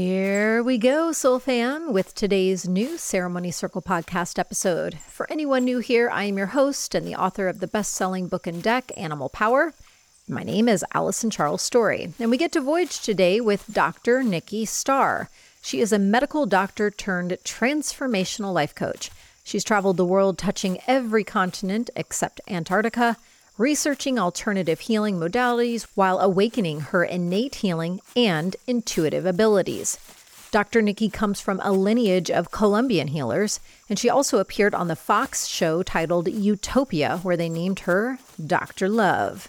Here we go, Soul Fam, with today's new Ceremony Circle podcast episode. For anyone new here, I am your host and the author of the best selling book and deck, Animal Power. My name is Alyson Charles Story, and we get to voyage today with Dr. Nikki Starr. She is a medical doctor turned transformational life coach. She's traveled the world touching every continent except Antarctica researching alternative healing modalities while awakening her innate healing and intuitive abilities. Dr. Nikki comes from a lineage of Colombian healers, and she also appeared on the Fox show titled Utopia, where they named her Dr. Love.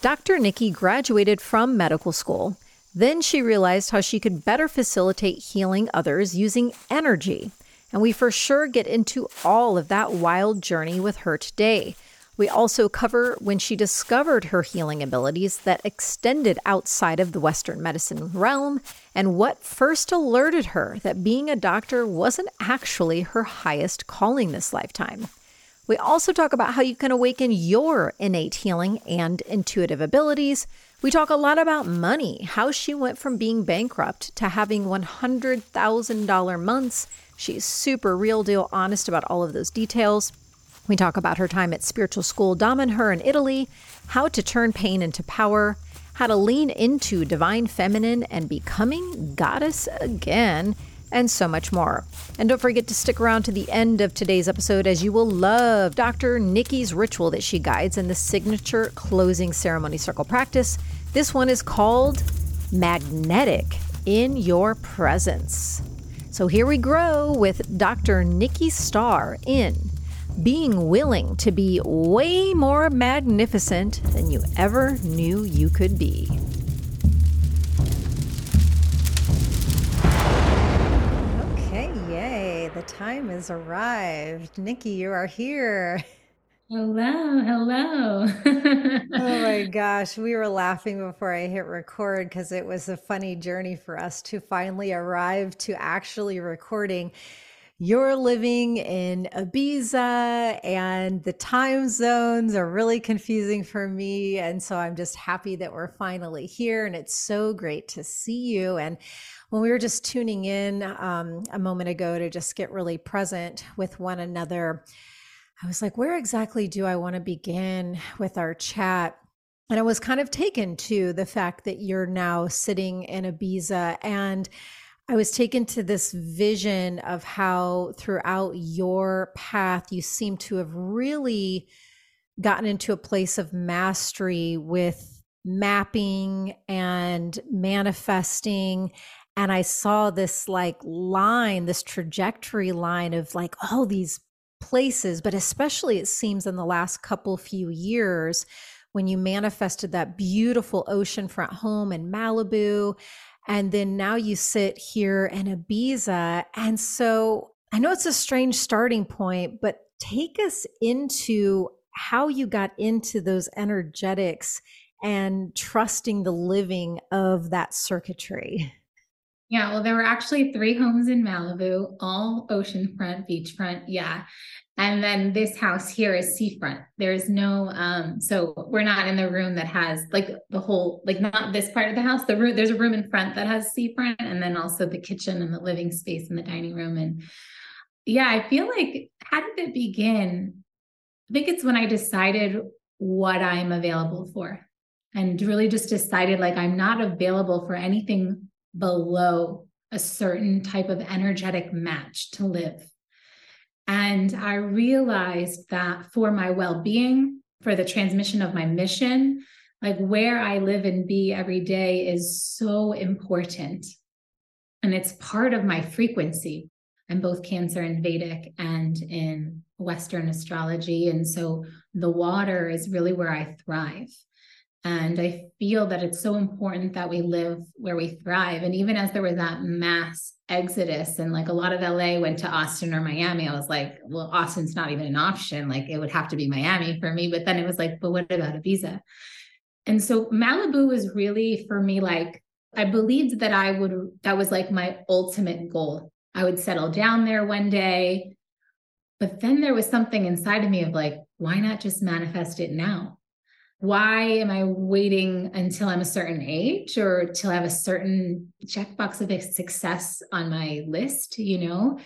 Dr. Nikki graduated from medical school. Then she realized how she could better facilitate healing others using energy. And we for sure get into all of that wild journey with her today. We also cover when she discovered her healing abilities that extended outside of the Western medicine realm and what first alerted her that being a doctor wasn't actually her highest calling this lifetime. We also talk about how you can awaken your innate healing and intuitive abilities. We talk a lot about money, how she went from being bankrupt to having $100,000 months. She's super real deal honest about all of those details. We talk about her time at spiritual school Damanhur in her in Italy, how to turn pain into power, how to lean into divine feminine and becoming goddess again, and so much more. And don't forget to stick around to the end of today's episode as you will love Dr. Nikki's ritual that she guides in the signature closing ceremony circle practice. This one is called Magnetic in Your Presence. So here we grow with Dr. Nikki Starr in being willing to be way more magnificent than you ever knew you could be. Okay, yay, the time has arrived. Nikki, you are here. Hello, hello. oh my gosh, we were laughing before I hit record because it was a funny journey for us to finally arrive to actually recording you're living in Ibiza and the time zones are really confusing for me. And so I'm just happy that we're finally here and it's so great to see you. And when we were just tuning in um, a moment ago to just get really present with one another, I was like, where exactly do I want to begin with our chat? And I was kind of taken to the fact that you're now sitting in Ibiza and I was taken to this vision of how throughout your path you seem to have really gotten into a place of mastery with mapping and manifesting. And I saw this like line, this trajectory line of like all these places, but especially it seems in the last couple few years when you manifested that beautiful oceanfront home in Malibu and then now you sit here in Ibiza. And so I know it's a strange starting point, but take us into how you got into those energetics and trusting the living of that circuitry. Yeah, well, there were actually three homes in Malibu, all oceanfront, beachfront. Yeah. And then this house here is seafront. There's no um so we're not in the room that has like the whole like not this part of the house. The room there's a room in front that has seafront and then also the kitchen and the living space and the dining room and yeah, I feel like how did it begin? I think it's when I decided what I'm available for and really just decided like I'm not available for anything below a certain type of energetic match to live. And I realized that for my well being, for the transmission of my mission, like where I live and be every day is so important. And it's part of my frequency. I'm both Cancer and Vedic and in Western astrology. And so the water is really where I thrive. And I feel that it's so important that we live where we thrive. And even as there was that mass exodus and like a lot of LA went to Austin or Miami, I was like, well, Austin's not even an option. Like it would have to be Miami for me. But then it was like, but what about Ibiza? And so Malibu was really for me like, I believed that I would, that was like my ultimate goal. I would settle down there one day. But then there was something inside of me of like, why not just manifest it now? Why am I waiting until I'm a certain age or till I have a certain checkbox of success on my list, you know?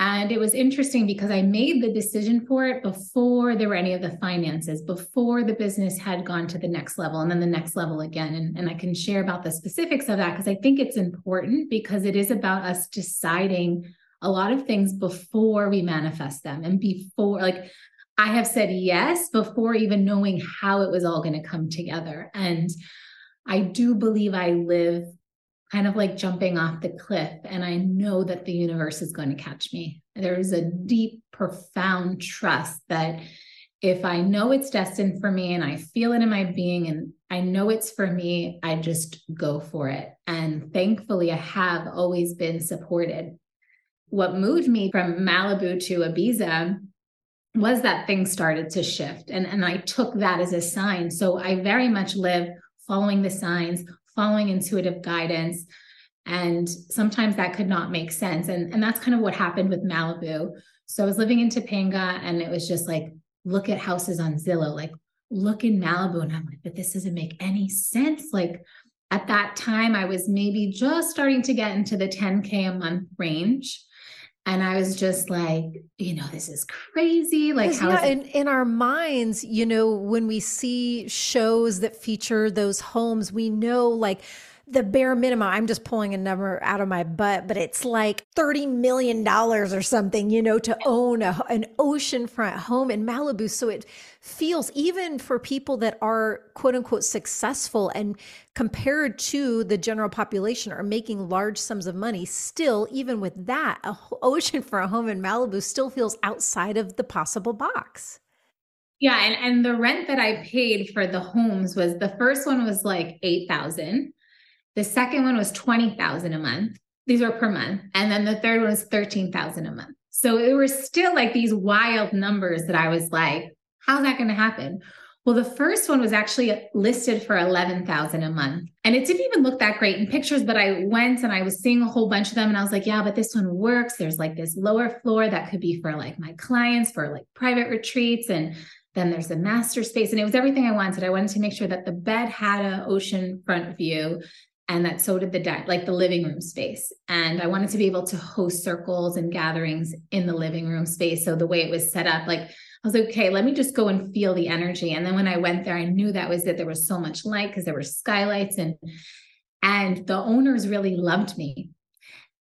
And it was interesting because I made the decision for it before there were any of the finances, before the business had gone to the next level and then the next level again. And, and I can share about the specifics of that because I think it's important because it is about us deciding a lot of things before we manifest them and before, like, I have said yes before even knowing how it was all going to come together. And I do believe I live kind of like jumping off the cliff and I know that the universe is going to catch me. There is a deep, profound trust that if I know it's destined for me and I feel it in my being and I know it's for me, I just go for it. And thankfully, I have always been supported. What moved me from Malibu to Ibiza was that things started to shift. And, and I took that as a sign. So I very much live following the signs, following intuitive guidance. And sometimes that could not make sense. And, and that's kind of what happened with Malibu. So I was living in Topanga and it was just like, look at houses on Zillow, like look in Malibu. And I'm like, but this doesn't make any sense. Like at that time, I was maybe just starting to get into the 10K a month range. And I was just like, you know, this is crazy. Like, how yeah, in, in our minds, you know, when we see shows that feature those homes, we know like the bare minimum, I'm just pulling a number out of my butt, but it's like $30 million or something, you know, to own a, an oceanfront home in Malibu. So it feels, even for people that are quote unquote successful and compared to the general population are making large sums of money, still, even with that, a oceanfront home in Malibu still feels outside of the possible box. Yeah, and, and the rent that I paid for the homes was the first one was like 8,000 the second one was 20,000 a month. These were per month. And then the third one was 13,000 a month. So it were still like these wild numbers that I was like, how's that going to happen? Well, the first one was actually listed for 11,000 a month. And it didn't even look that great in pictures, but I went and I was seeing a whole bunch of them and I was like, yeah, but this one works. There's like this lower floor that could be for like my clients for like private retreats and then there's a master space and it was everything I wanted. I wanted to make sure that the bed had an ocean front view and that so did the like the living room space. And i wanted to be able to host circles and gatherings in the living room space. So the way it was set up like i was like okay let me just go and feel the energy. And then when i went there i knew that was that there was so much light because there were skylights and and the owners really loved me.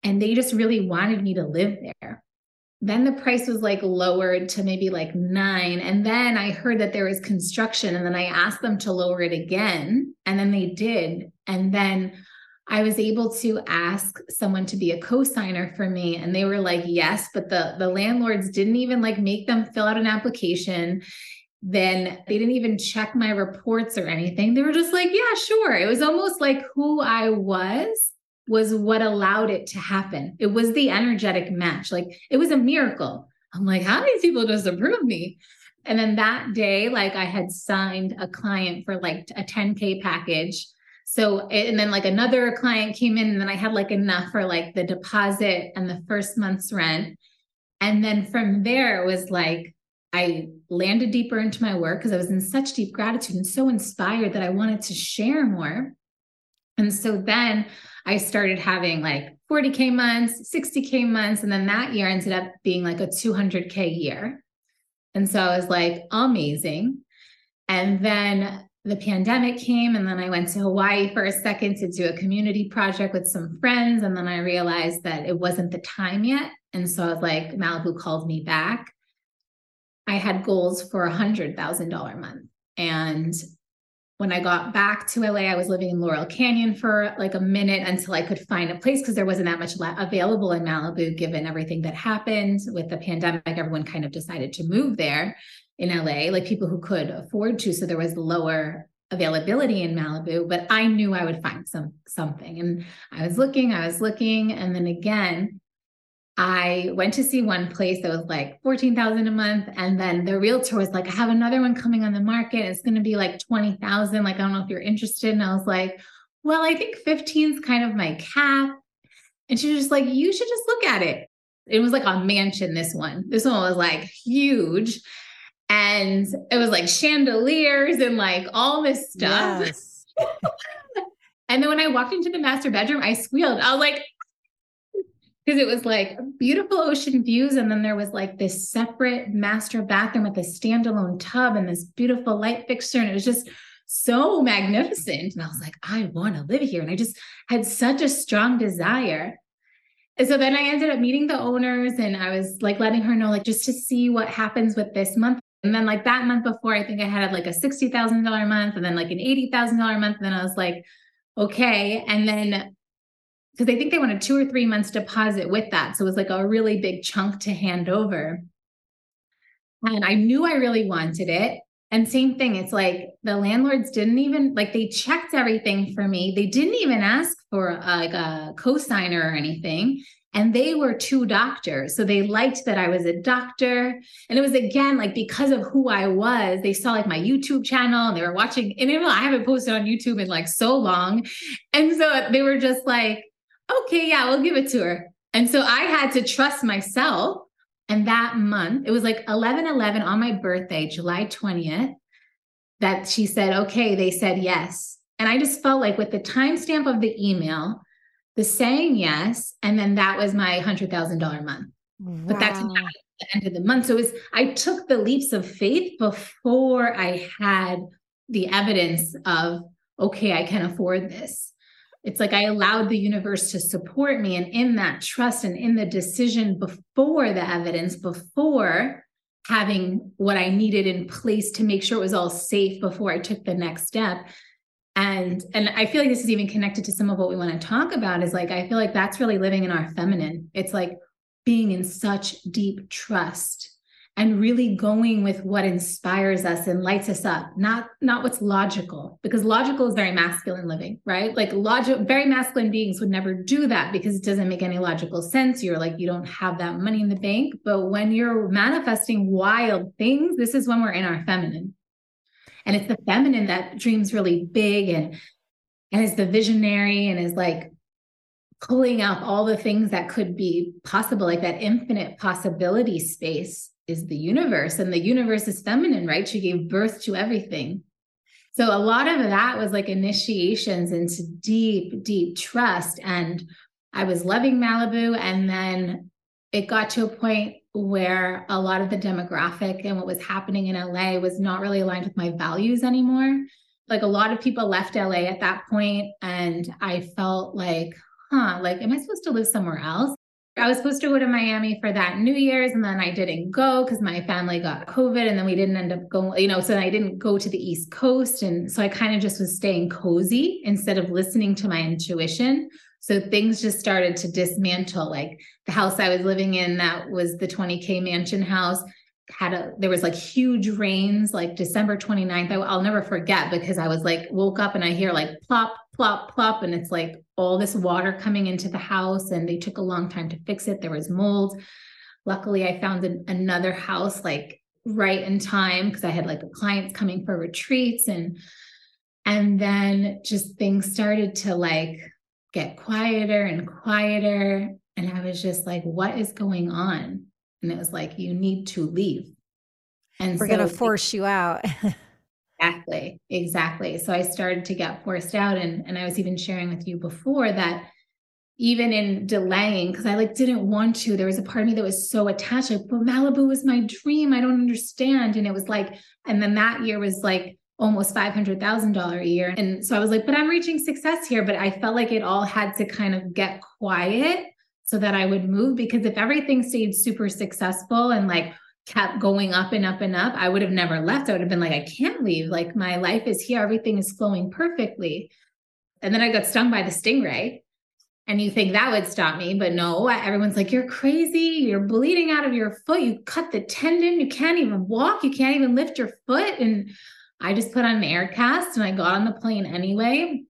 And they just really wanted me to live there then the price was like lowered to maybe like nine. And then I heard that there was construction. And then I asked them to lower it again. And then they did. And then I was able to ask someone to be a co-signer for me. And they were like, yes, but the, the landlords didn't even like make them fill out an application. Then they didn't even check my reports or anything. They were just like, yeah, sure. It was almost like who I was was what allowed it to happen. It was the energetic match. Like it was a miracle. I'm like, how many people just approve me? And then that day, like I had signed a client for like a 10K package. So, and then like another client came in, and then I had like enough for like the deposit and the first month's rent. And then from there, it was like I landed deeper into my work because I was in such deep gratitude and so inspired that I wanted to share more. And so then I started having like 40K months, 60K months. And then that year ended up being like a 200K year. And so I was like, amazing. And then the pandemic came, and then I went to Hawaii for a second to do a community project with some friends. And then I realized that it wasn't the time yet. And so I was like, Malibu called me back. I had goals for a $100,000 month. And when I got back to LA, I was living in Laurel Canyon for like a minute until I could find a place because there wasn't that much available in Malibu, given everything that happened with the pandemic. Everyone kind of decided to move there in LA, like people who could afford to. So there was lower availability in Malibu, but I knew I would find some something. And I was looking, I was looking, and then again, I went to see one place that was like 14,000 a month. And then the realtor was like, I have another one coming on the market. It's going to be like 20,000. Like, I don't know if you're interested. And I was like, well, I think 15 is kind of my cap. And she was just like, you should just look at it. It was like a mansion, this one. This one was like huge. And it was like chandeliers and like all this stuff. Yes. and then when I walked into the master bedroom, I squealed. I was like, because it was like beautiful ocean views. And then there was like this separate master bathroom with a standalone tub and this beautiful light fixture. And it was just so magnificent. And I was like, I want to live here. And I just had such a strong desire. And so then I ended up meeting the owners and I was like letting her know, like, just to see what happens with this month. And then, like, that month before, I think I had like a $60,000 month and then like an $80,000 month. And then I was like, okay. And then because I think they wanted two or three months deposit with that. So it was like a really big chunk to hand over. And I knew I really wanted it. And same thing, it's like the landlords didn't even like they checked everything for me. They didn't even ask for like a co-signer or anything. And they were two doctors. So they liked that I was a doctor. And it was again like because of who I was, they saw like my YouTube channel and they were watching. And know, I haven't posted on YouTube in like so long. And so they were just like, okay, yeah, we'll give it to her. And so I had to trust myself. And that month, it was like 11 11 on my birthday, July 20th, that she said, okay, they said yes. And I just felt like with the timestamp of the email, the saying yes, and then that was my $100,000 month. Wow. But that's not the end of the month. So it was, I took the leaps of faith before I had the evidence of, okay, I can afford this it's like I allowed the universe to support me. And in that trust and in the decision before the evidence, before having what I needed in place to make sure it was all safe before I took the next step. And and I feel like this is even connected to some of what we want to talk about is like I feel like that's really living in our feminine. It's like being in such deep trust and really going with what inspires us and lights us up not not what's logical because logical is very masculine living right? Like logic very masculine beings would never do that because it doesn't make any logical sense. You're like you don't have that money in the bank. But when you're manifesting wild things this is when we're in our feminine. And it's the feminine that dreams really big and and is the visionary and is like pulling out all the things that could be possible like that infinite possibility space is the universe and the universe is feminine right she gave birth to everything so a lot of that was like initiations into deep deep trust and i was loving malibu and then it got to a point where a lot of the demographic and what was happening in LA was not really aligned with my values anymore. Like a lot of people left LA at that point, and I felt like, huh, like, am I supposed to live somewhere else? I was supposed to go to Miami for that New Year's, and then I didn't go because my family got COVID, and then we didn't end up going, you know, so I didn't go to the East Coast. And so I kind of just was staying cozy instead of listening to my intuition. So things just started to dismantle. Like the house I was living in, that was the 20K mansion house, had a, there was like huge rains, like December 29th. I, I'll never forget because I was like, woke up and I hear like plop, plop, plop. And it's like all this water coming into the house. And they took a long time to fix it. There was mold. Luckily, I found an, another house like right in time because I had like clients coming for retreats and and then just things started to like get quieter and quieter and I was just like what is going on and it was like you need to leave and we're so, going to force you out Exactly. Exactly. So I started to get forced out and and I was even sharing with you before that even in delaying because I like didn't want to there was a part of me that was so attached like but Malibu was my dream I don't understand and it was like and then that year was like almost $500,000 a year and so I was like but I'm reaching success here but I felt like it all had to kind of get quiet so that I would move because if everything stayed super successful and like kept going up and up and up, I would have never left. I would have been like, I can't leave. Like my life is here. Everything is flowing perfectly. And then I got stung by the stingray. And you think that would stop me, but no, everyone's like, you're crazy. You're bleeding out of your foot. You cut the tendon. You can't even walk. You can't even lift your foot. And I just put on an air cast and I got on the plane anyway.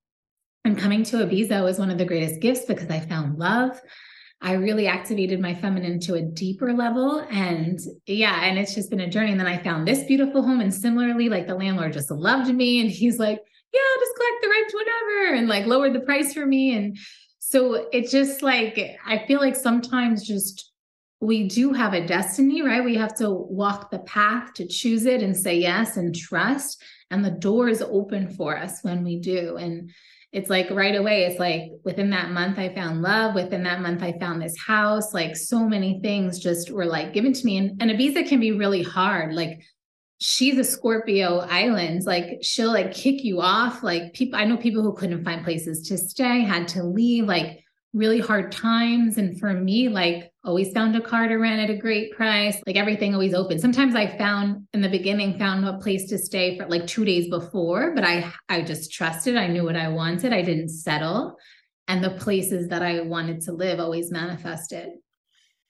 And coming to Ibiza was one of the greatest gifts because I found love. I really activated my feminine to a deeper level. And yeah, and it's just been a journey. And then I found this beautiful home. And similarly, like the landlord just loved me and he's like, yeah, I'll just collect the rent, whatever, and like lowered the price for me. And so it's just like, I feel like sometimes just we do have a destiny, right? We have to walk the path to choose it and say yes and trust. And the door is open for us when we do. And it's like right away, it's like within that month, I found love. Within that month, I found this house. Like so many things just were like given to me. And, and Ibiza can be really hard. Like she's a Scorpio island. Like she'll like kick you off. Like people, I know people who couldn't find places to stay, had to leave. Like really hard times. And for me, like always found a car to rent at a great price, like everything always open. Sometimes I found in the beginning, found a place to stay for like two days before, but I I just trusted. I knew what I wanted. I didn't settle. And the places that I wanted to live always manifested.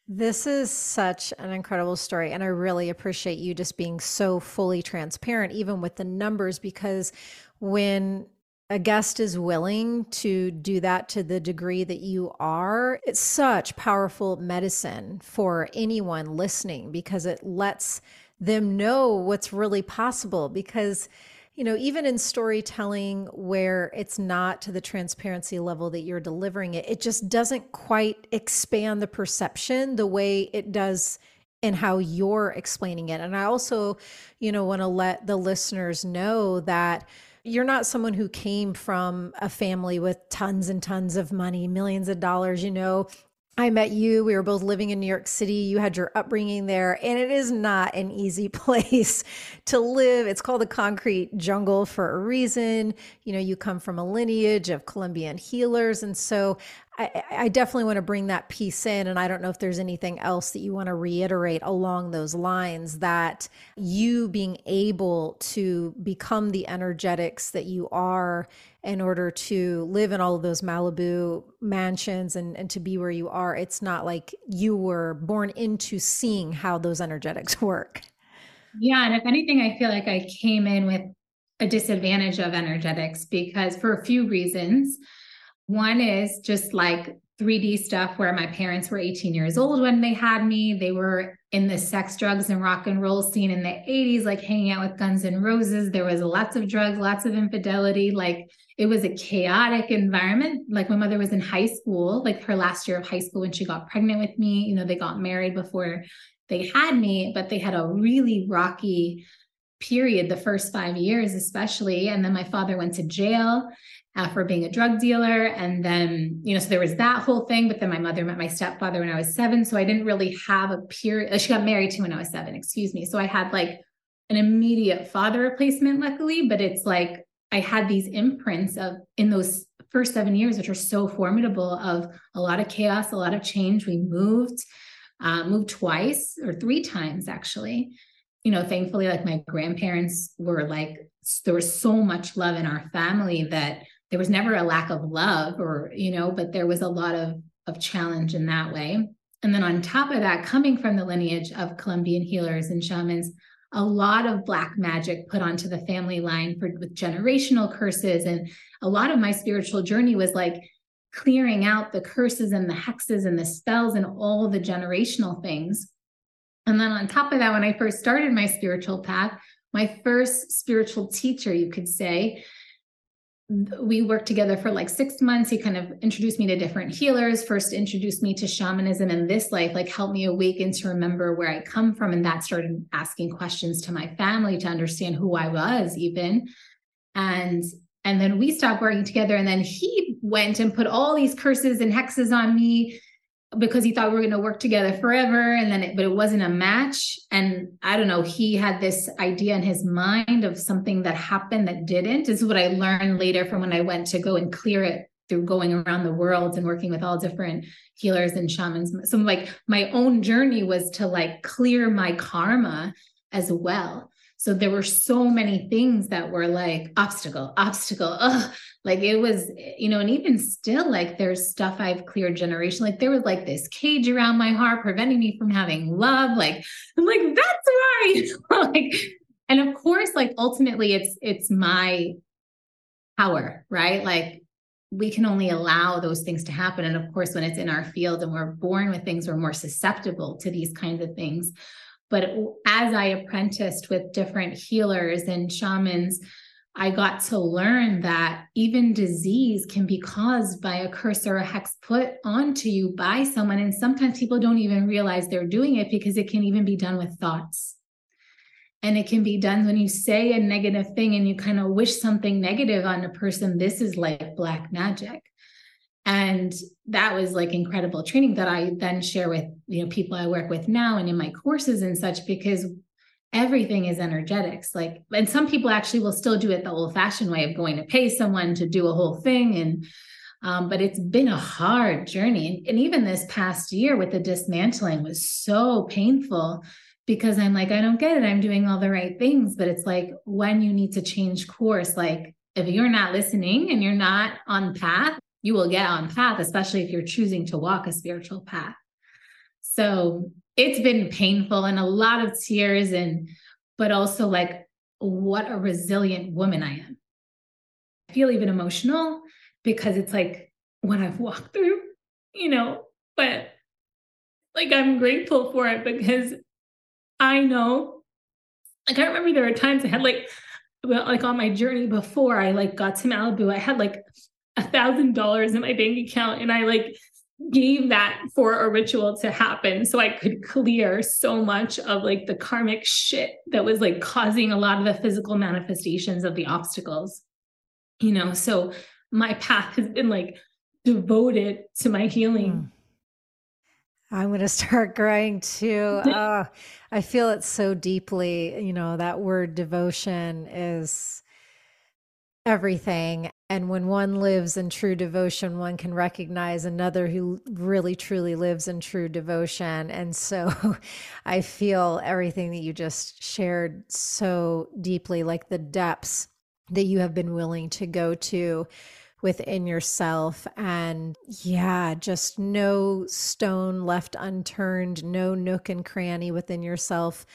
This is such an incredible story. And I really appreciate you just being so fully transparent, even with the numbers, because when a guest is willing to do that to the degree that you are, it's such powerful medicine for anyone listening because it lets them know what's really possible. Because, you know, even in storytelling where it's not to the transparency level that you're delivering it, it just doesn't quite expand the perception the way it does in how you're explaining it. And I also, you know, want to let the listeners know that you're not someone who came from a family with tons and tons of money, millions of dollars, you know. I met you. We were both living in New York City. You had your upbringing there, and it is not an easy place to live. It's called the concrete jungle for a reason. You know, you come from a lineage of Colombian healers. And so I, I, definitely want to bring that piece in. And I don't know if there's anything else that you want to reiterate along those lines that you being able to become the energetics that you are in order to live in all of those Malibu mansions and, and to be where you are. It's not like you were born into seeing how those energetics work. Yeah. And if anything, I feel like I came in with a disadvantage of energetics because for a few reasons. One is just like 3D stuff where my parents were 18 years old when they had me. They were in the sex, drugs, and rock and roll scene in the 80s, like hanging out with Guns N' Roses. There was lots of drugs, lots of infidelity. Like it was a chaotic environment. Like my mother was in high school, like her last year of high school when she got pregnant with me. You know, they got married before they had me, but they had a really rocky period the first five years, especially. And then my father went to jail uh, for being a drug dealer. And then, you know, so there was that whole thing. But then my mother met my stepfather when I was seven. So I didn't really have a period. Uh, she got married to when I was seven, excuse me. So I had like an immediate father replacement, luckily. But it's like I had these imprints of in those first seven years, which are so formidable of a lot of chaos, a lot of change. We moved, uh, moved twice or three times actually. You know, thankfully, like my grandparents were like, there was so much love in our family that there was never a lack of love or you know but there was a lot of of challenge in that way and then on top of that coming from the lineage of colombian healers and shamans a lot of black magic put onto the family line for with generational curses. And a lot of my spiritual journey was like clearing out the curses and the hexes and the spells and all the generational things. And then on top of that when i first started my spiritual path my first spiritual teacher you could say we worked together for like six months. He kind of introduced me to different healers, first introduced me to shamanism in this life, like helped me awaken to remember where I come from. And that started asking questions to my family to understand who I was, even. And and then we stopped working together. And then he went and put all these curses and hexes on me because he thought we were going to work together forever and then it, but it wasn't a match. And i don't know he had this idea in his mind of something that happened that didn't. This is what i learned later from when i went to go and clear it through going around the world and working with all different healers and shamans. So like my own journey was to like clear my karma as well so there were so many things that were like obstacle, obstacle. Ugh. Like it was, you know, and even still, like there's stuff I've cleared generation. Like there was like this cage around my heart preventing me from having love. Like I'm like, that's right. like, and of course, like ultimately it's it's my power, right? Like we can only allow those things to happen. And of course, when it's in our field and we're born with things, we're more susceptible to these kinds of things. But as I apprenticed with different healers and shamans, I got to learn that even disease can be caused by a curse or a hex put onto you by someone. And sometimes people don't even realize they're doing it because it can even be done with thoughts. And it can be done when you say a negative thing and you kind of wish something negative on a person. This is like black magic. And that was like incredible training that I then share with you know people I work with now and in my courses and such because everything is energetics. Like, and some people actually will still do it the old fashioned way of going to pay someone to do a whole thing. And um, but it's been a hard journey. And, and even this past year with the dismantling was so painful because I'm like, I don't get it. I'm doing all the right things. But it's like when you need to change course, like if you're not listening and you're not on path, you will get on path, especially if you're choosing to walk a spiritual path. So it's been painful and a lot of tears and but also like what a resilient woman I am. I feel even emotional because it's like what I've walked through, you know, but like I'm grateful for it because I know, like, I remember there were times I had like, like on my journey before I like got to Malibu, I had like a thousand dollars in my bank account and I like gave that for a ritual to happen so I could clear so much of like the karmic shit that was like causing a lot of the physical manifestations of the obstacles. You know, so my path has been like devoted to my healing. Mm. I'm going to start crying too. Oh, I feel it so deeply. You know, that word devotion is everything. And when one lives in true devotion, one can recognize another who really, truly lives in true devotion. And so I feel everything that you just shared so deeply, like the depths that you have been willing to go to within yourself. And yeah, just no stone left unturned, no nook and cranny within yourself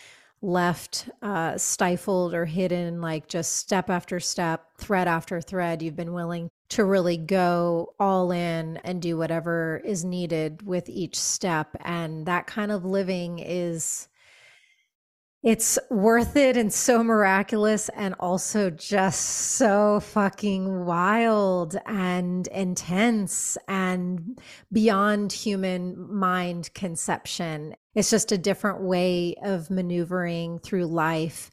left uh, stifled or hidden, like just step after step, thread after thread. You've been willing to really go all in and do whatever is needed with each step. And that kind of living is it's worth it and so miraculous and also just so fucking wild and intense and beyond human mind conception. It's just a different way of maneuvering through life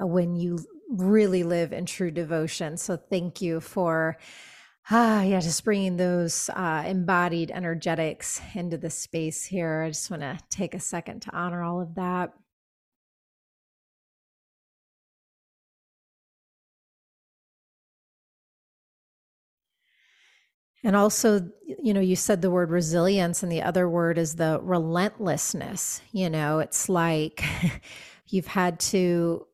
uh, when you really live in true devotion. So thank you for ah yeah just bringing those uh, embodied energetics into the space here. I just want to take a second to honor all of that. And also, you know, you said the word resilience, and the other word is the relentlessness. You know, it's like you've had to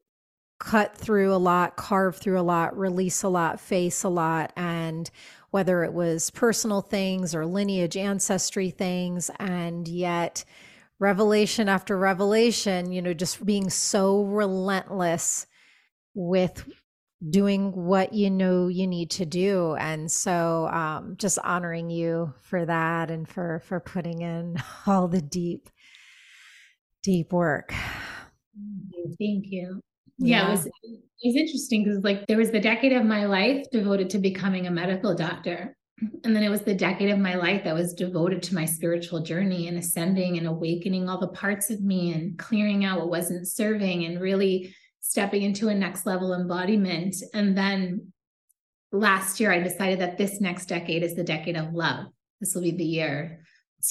cut through a lot, carve through a lot, release a lot, face a lot. And whether it was personal things or lineage, ancestry things, and yet revelation after revelation, you know, just being so relentless with doing what you know you need to do. And so um, just honoring you for that and for for putting in all the deep deep work. Thank you. Yeah, yeah. it was it was interesting because like there was the decade of my life devoted to becoming a medical doctor. And then it was the decade of my life that was devoted to my spiritual journey and ascending and awakening all the parts of me and clearing out what wasn't serving and really stepping into a next level embodiment. And then last year, I decided that this next decade is the decade of love. This will be the year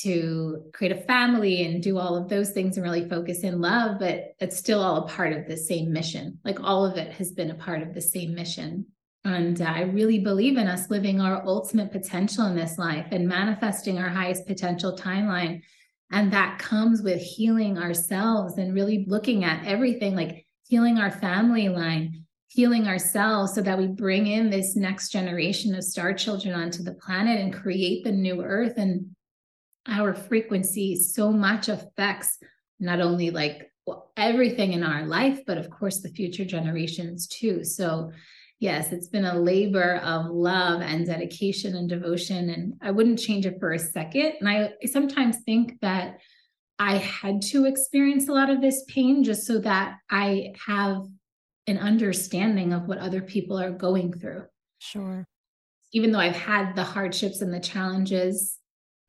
to create a family and do all of those things and really focus in love, but it's still all a part of the same mission. Like all of it has been a part of the same mission. And uh, I really believe in us living our ultimate potential in this life and manifesting our highest potential timeline. And that comes with healing ourselves and really looking at everything like healing our family line, healing ourselves so that we bring in this next generation of star children onto the planet and create the new earth. And our frequency so much affects not only like everything in our life, but of course the future generations too. So, yes, it's been a labor of love and dedication and devotion. And I wouldn't change it for a second. And I sometimes think that I had to experience a lot of this pain just so that I have an understanding of what other people are going through. Sure. Even though I've had the hardships and the challenges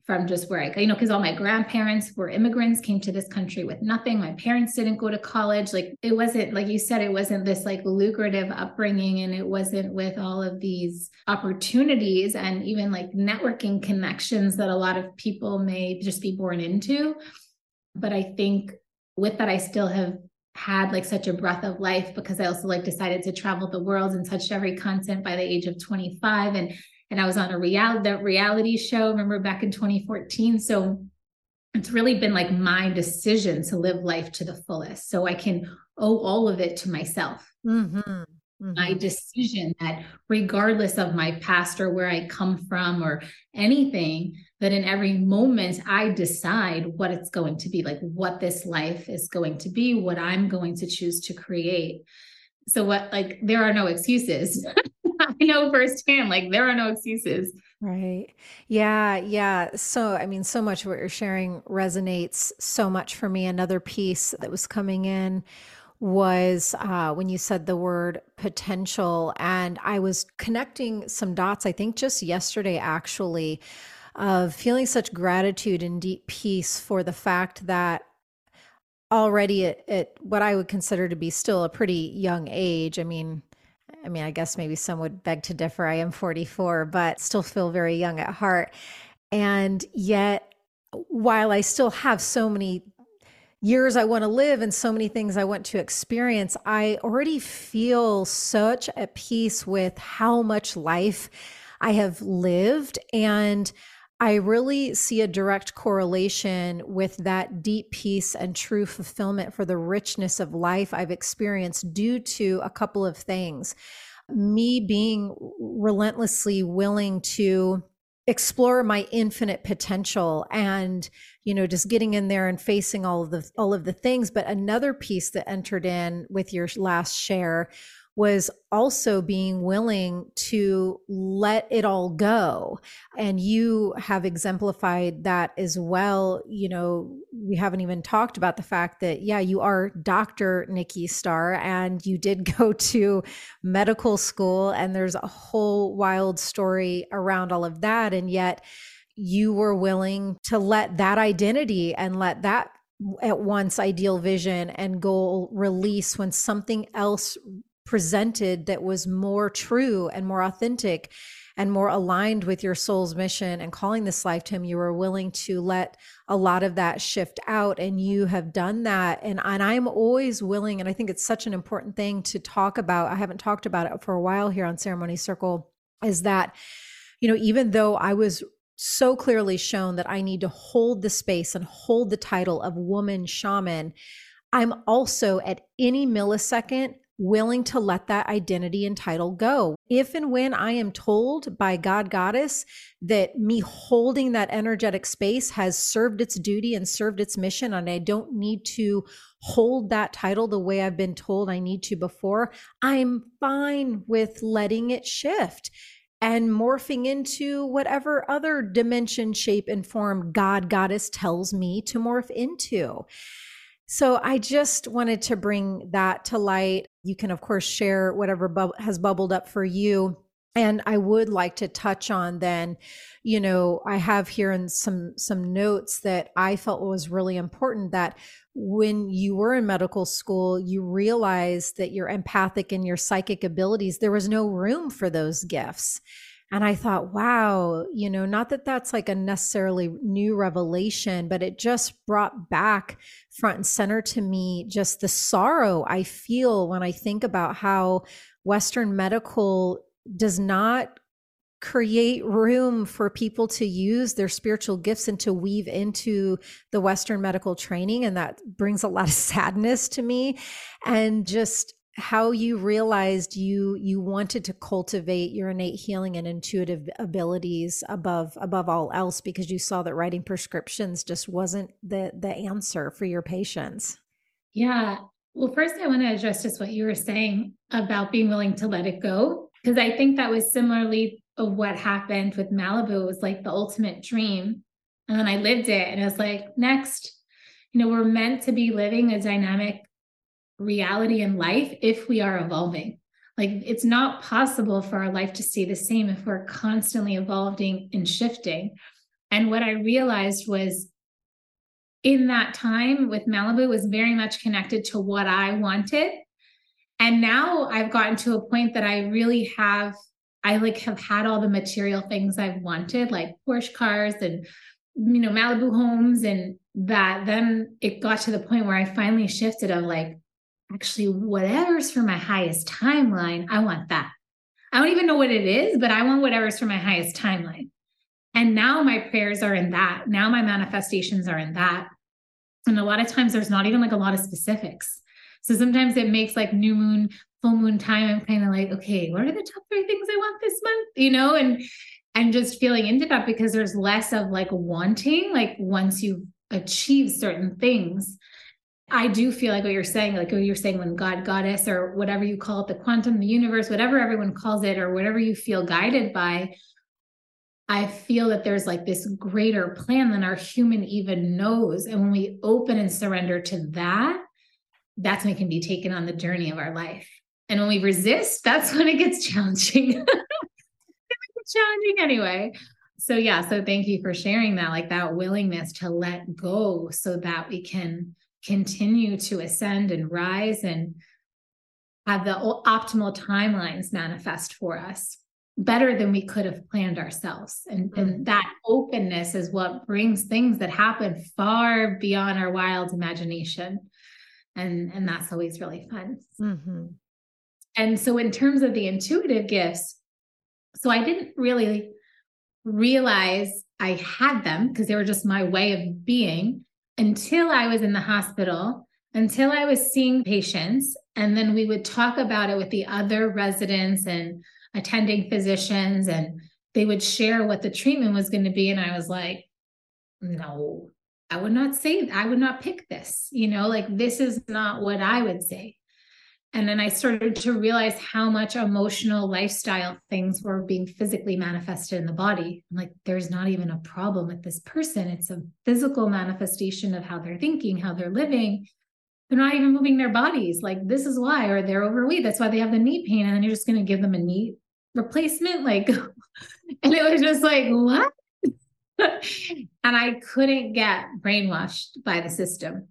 from just where I, you know, because all my grandparents were immigrants, came to this country with nothing. My parents didn't go to college. Like it wasn't, like you said, it wasn't this like lucrative upbringing and it wasn't with all of these opportunities and even like networking connections that a lot of people may just be born into. But I think with that, I still have had like such a breath of life because I also like decided to travel the world and touched every continent by the age of 25 and and I was on a reality that reality show remember back in 2014 so it's really been like my decision to live life to the fullest. So I can owe all of it to myself. Mm-hmm. Mm-hmm. my decision that regardless of my past or where I come from or anything, that in every moment I decide what it's going to be, like what this life is going to be, what I'm going to choose to create. So, what, like, there are no excuses. I know firsthand, like, there are no excuses. Right. Yeah. Yeah. So, I mean, so much of what you're sharing resonates so much for me. Another piece that was coming in was uh, when you said the word potential. And I was connecting some dots, I think just yesterday, actually, of feeling such gratitude and deep peace for the fact that already at, at what I would consider to be still a pretty young age, I mean, I mean, I guess maybe some would beg to differ. I am 44, but still feel very young at heart. And yet, while I still have so many years I want to live and so many things I want to experience, I already feel such at peace with how much life I have lived. And I really see a direct correlation with that deep peace and true fulfillment for the richness of life I've experienced due to a couple of things. Me being relentlessly willing to explore my infinite potential and you know just getting in there and facing all of the all of the things but another piece that entered in with your last share was also being willing to let it all go. And you have exemplified that as well. You know, we haven't even talked about the fact that, yeah, you are Dr. Nikki Starr and you did go to medical school, and there's a whole wild story around all of that. And yet, you were willing to let that identity and let that at once ideal vision and goal release when something else presented that was more true and more authentic and more aligned with your soul's mission and calling this life to him you were willing to let a lot of that shift out and you have done that. And and I'm always willing and I think it's such an important thing to talk about I haven't talked about it for a while here on ceremony circle is that you know even though I was so clearly shown that I need to hold the space and hold the title of woman shaman I'm also at any millisecond willing to let that identity and title go. If and when I am told by God Goddess that me holding that energetic space has served its duty and served its mission, and I don't need to hold that title the way I've been told I need to before, I'm fine with letting it shift and morphing into whatever other dimension, shape, and form God Goddess tells me to morph into. So I just wanted to bring that to light. You can, of course, share whatever has bubbled up for you. And I would like to touch on then, you know, I have here in some some notes that I felt was really important that when you were in medical school, you realized that your empathic and your psychic abilities, there was no room for those gifts. And I thought, wow, you know, not that that's like a necessarily new revelation, but it just brought back front and center to me just the sorrow I feel when I think about how Western medical does not create room for people to use their spiritual gifts and to weave into the Western medical training. And that brings a lot of sadness to me. And just how you realized you you wanted to cultivate your innate healing and intuitive abilities above above all else because you saw that writing prescriptions just wasn't the the answer for your patients. Yeah. Well first i want to address just what you were saying about being willing to let it go because i think that was similarly what happened with malibu. It was like the ultimate dream and then i lived it and i was like next. You know we're meant to be living a dynamic reality in life if we are evolving. Like it's not possible for our life to stay the same if we're constantly evolving and shifting. And what I realized was in that time with Malibu was very much connected to what I wanted. And now I've gotten to a point that I really have, I like have had all the material things I've wanted, like Porsche cars and, you know, Malibu homes. And that then it got to the point where I finally shifted of like, actually whatever's for my highest timeline, I want that. I don't even know what it is, but I want whatever's for my highest timeline. And now my prayers are in that. Now my manifestations are in that. And a lot of times there's not even like a lot of specifics. So sometimes it makes like new moon, full moon time. I'm kind of like, okay, what are the top three things I want this month? You know, and and just feeling into that because there's less of like wanting, like once you've achieved certain things, I do feel like what you're saying, like what you're saying when God, goddess, or whatever you call it, the quantum, the universe, whatever everyone calls it, or whatever you feel guided by, I feel that there's like this greater plan than our human even knows. And when we open and surrender to that, that's when we can be taken on the journey of our life. And when we resist, that's when it gets challenging. challenging anyway. So yeah, so thank you for sharing that, like that willingness to let go so that we can continue to ascend and rise and have the optimal timelines manifest for us better than we could have planned ourselves. And, mm-hmm. and that openness is what brings things that happen far beyond our wild imagination. And, and that's always really fun. Mm-hmm. And so, in terms of the intuitive gifts, so I didn't really realize I had them because they were just my way of being until I was in the hospital, until I was seeing patients. And then we would talk about it with the other residents and attending physicians, and they would share what the treatment was going to be. And I was like, no, I would not say, I would not pick this. You know, like this is not what I would say. And then I started to realize how much emotional lifestyle things were being physically manifested in the body. Like, there's not even a problem with this person. It's a physical manifestation of how they're thinking, how they're living. They're not even moving their bodies. Like, this is why, or they're overweight. That's why they have the knee pain. And then you're just going to give them a knee replacement. Like, and it was just like, what? and I couldn't get brainwashed by the system.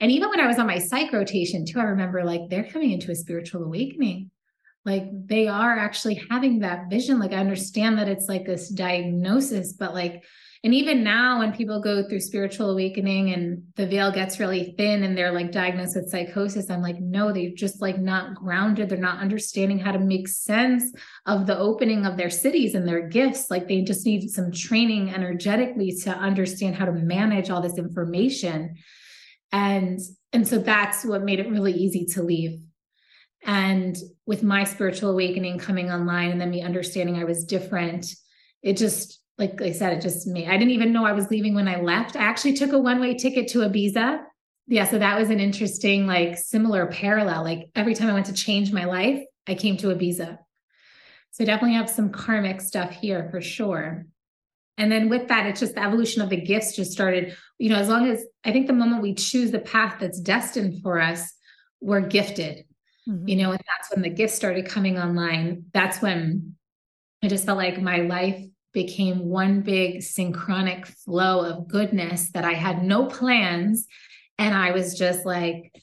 And even when I was on my psych rotation too, I remember like they're coming into a spiritual awakening. Like they are actually having that vision. Like I understand that it's like this diagnosis, but like, and even now when people go through spiritual awakening and the veil gets really thin and they're like diagnosed with psychosis, I'm like, no, they're just like not grounded. They're not understanding how to make sense of the opening of their cities and their gifts. Like they just need some training energetically to understand how to manage all this information and and so that's what made it really easy to leave. And with my spiritual awakening coming online and then me understanding i was different it just like i said it just me i didn't even know i was leaving when i left. I actually took a one-way ticket to ibiza. Yeah so that was an interesting like similar parallel. Like every time i went to change my life i came to ibiza. So definitely have some karmic stuff here for sure and then with that, it's just the evolution of the gifts just started, you know, as long as I think the moment we choose the path that's destined for us, we're gifted, mm-hmm. you know, and that's when the gifts started coming online. That's when I just felt like my life became one big synchronic flow of goodness that I had no plans. And I was just like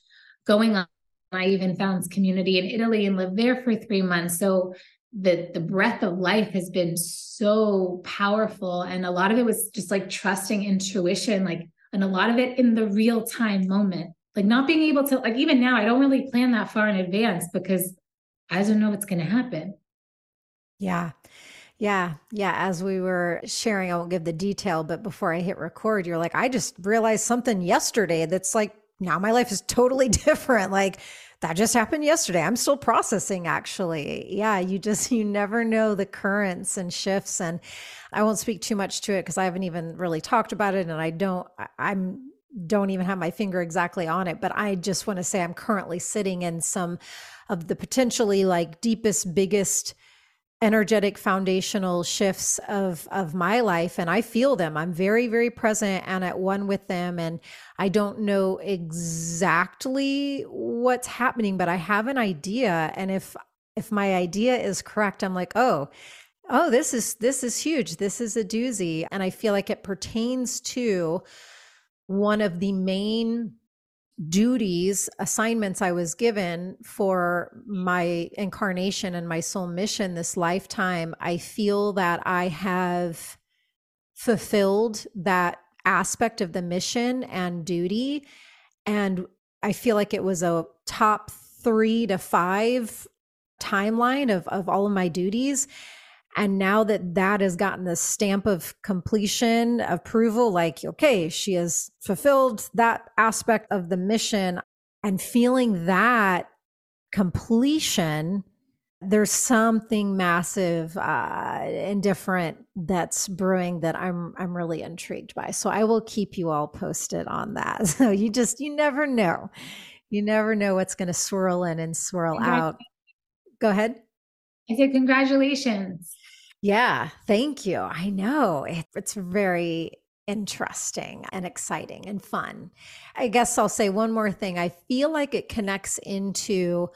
going on. I even found community in Italy and lived there for three months. So the the breath of life has been so powerful. And a lot of it was just like trusting intuition like and a lot of it in the real time moment like not being able to like even now i don't really plan that far in advance because i don't know what's going to happen. Yeah. Yeah. Yeah. As we were sharing i won't give the detail but before i hit record you're like i just realized something yesterday that's like now my life is totally different. Like that just happened yesterday. I'm still processing actually. Yeah, you just you never know the currents and shifts and I won't speak too much to it because I haven't even really talked about it and I don't I'm don't even have my finger exactly on it, but I just want to say I'm currently sitting in some of the potentially like deepest biggest energetic foundational shifts of of my life and I feel them. I'm very very present and at one with them and I don't know exactly what's happening but I have an idea and if if my idea is correct I'm like, "Oh, oh this is this is huge. This is a doozy." And I feel like it pertains to one of the main duties, assignments I was given for my incarnation and my soul mission this lifetime, I feel that I have fulfilled that aspect of the mission and duty. And I feel like it was a top three to five timeline of, of all of my duties. And now that that has gotten the stamp of completion, approval, like, okay, she has fulfilled that aspect of the mission and feeling that completion, there's something massive uh, and different that's brewing that I'm I'm really intrigued by. So I will keep you all posted on that. So you just you never know, you never know what's going to swirl in and swirl out. Go ahead. I said congratulations. Yeah, thank you. I know it's very interesting and exciting and fun. I guess I'll say one more thing. I feel like it connects into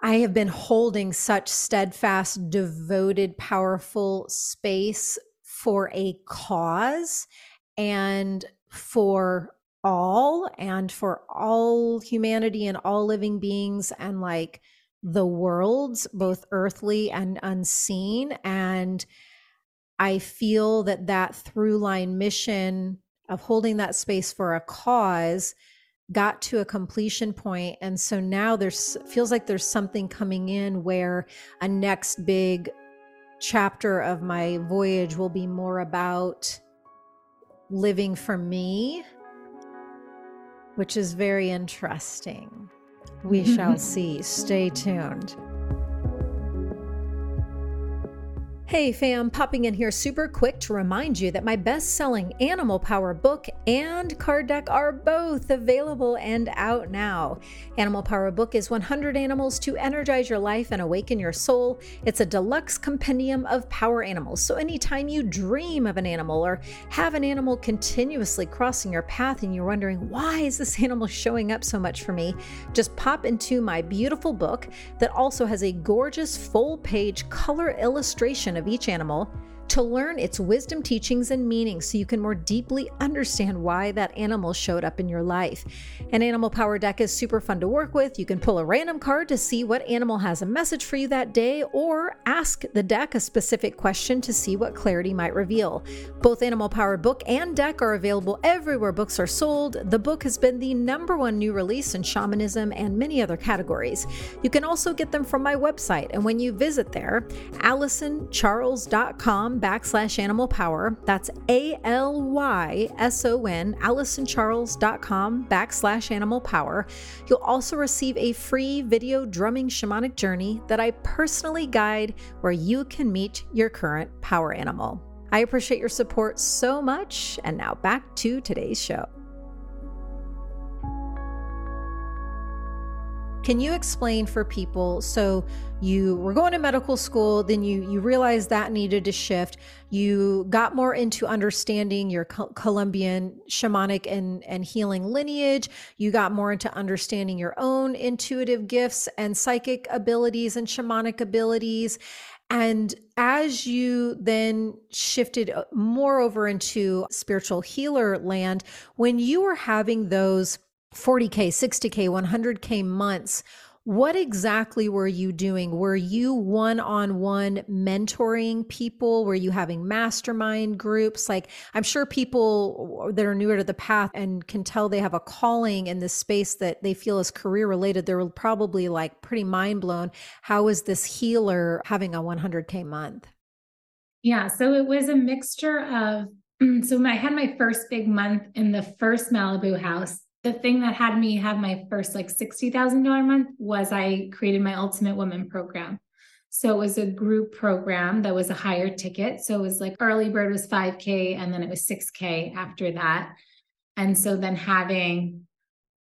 I have been holding such steadfast, devoted, powerful space for a cause and for all and for all humanity and all living beings and like the worlds, both earthly and unseen. And I feel that that through line mission of holding that space for a cause got to a completion point and so now there's feels like there's something coming in where a next big chapter of my voyage will be more about living for me which is very interesting we shall see. Stay tuned. Hey fam, popping in here super quick to remind you that my best selling Animal Power book and card deck are both available and out now. Animal Power book is 100 animals to energize your life and awaken your soul. It's a deluxe compendium of power animals. So anytime you dream of an animal or have an animal continuously crossing your path and you're wondering, why is this animal showing up so much for me? Just pop into my beautiful book that also has a gorgeous full page color illustration of each animal to learn its wisdom, teachings, and meanings so you can more deeply understand why that animal showed up in your life. An animal power deck is super fun to work with. You can pull a random card to see what animal has a message for you that day, or ask the deck a specific question to see what clarity might reveal. Both Animal Power book and deck are available everywhere books are sold. The book has been the number one new release in shamanism and many other categories. You can also get them from my website, and when you visit there, Backslash animal power. That's A L Y S O N, AlysonCharles.com backslash animal power. You'll also receive a free video drumming shamanic journey that I personally guide where you can meet your current power animal. I appreciate your support so much. And now back to today's show. Can you explain for people? So you were going to medical school, then you you realized that needed to shift. You got more into understanding your Colombian shamanic and and healing lineage. You got more into understanding your own intuitive gifts and psychic abilities and shamanic abilities. And as you then shifted uh, more over into spiritual healer land, when you were having those 40K, 60K, 100K months, what exactly were you doing? Were you one on one mentoring people? Were you having mastermind groups? Like, I'm sure people that are newer to the path and can tell they have a calling in this space that they feel is career related, they're probably like pretty mind blown. How is this healer having a 100K month? Yeah. So it was a mixture of, so I had my first big month in the first Malibu house the thing that had me have my first like $60,000 month was I created my Ultimate Woman program. So it was a group program that was a higher ticket. So it was like early bird was 5K and then it was 6K after that. And so then having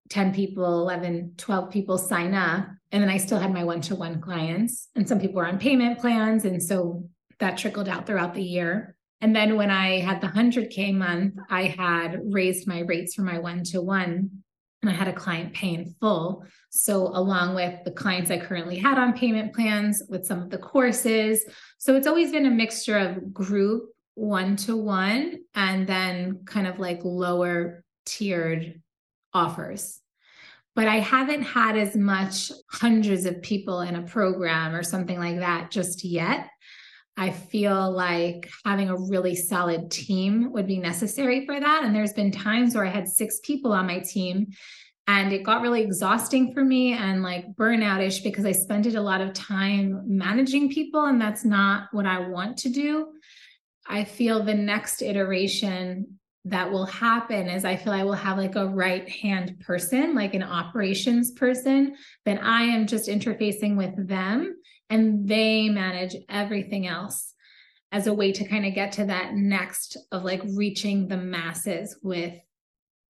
10 people, 11, 12 people sign up. And then I still had my one to one clients, and some people were on payment plans. And so that trickled out throughout the year. And then when I had the 100K month, I had raised my rates for my one to one and I had a client pay in full. So, along with the clients I currently had on payment plans, with some of the courses. So, it's always been a mixture of group one to one and then kind of like lower tiered offers. But I haven't had as much hundreds of people in a program or something like that just yet. I feel like having a really solid team would be necessary for that. And there's been times where I had six people on my team and it got really exhausting for me and like burnoutish because I spent a lot of time managing people and that's not what I want to do. I feel the next iteration that will happen is I feel I will have like a right hand person, like an operations person, that I am just interfacing with them and they manage everything else as a way to kind of get to that next of like reaching the masses with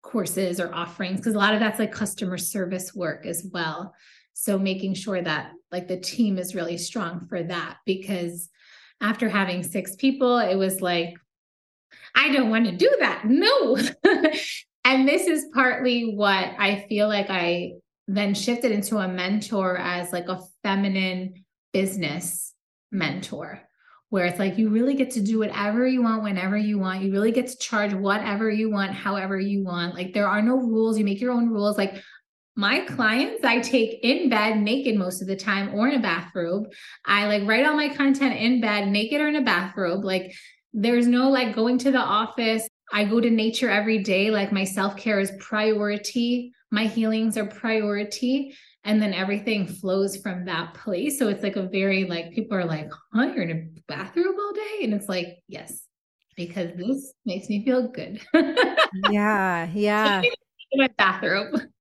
courses or offerings because a lot of that's like customer service work as well. So making sure that like the team is really strong for that because after having six people it was like i don't want to do that no. And this is partly what i feel like i then shifted into a mentor as like a feminine business mentor where it's like you really get to do whatever you want whenever you want. You really get to charge whatever you want however you want. Like there are no rules. You make your own rules. Like my clients i take in bed naked most of the time or in a bathrobe. I like write all my content in bed naked or in a bathrobe. Like there's no like going to the office. I go to nature every day. Like my self-care is priority. My healings are priority and then everything flows from that place. So it's like a very like people are like huh? You're in a bathroom all day? And it's like yes because this makes me feel good. Yeah yeah. In my bathroom.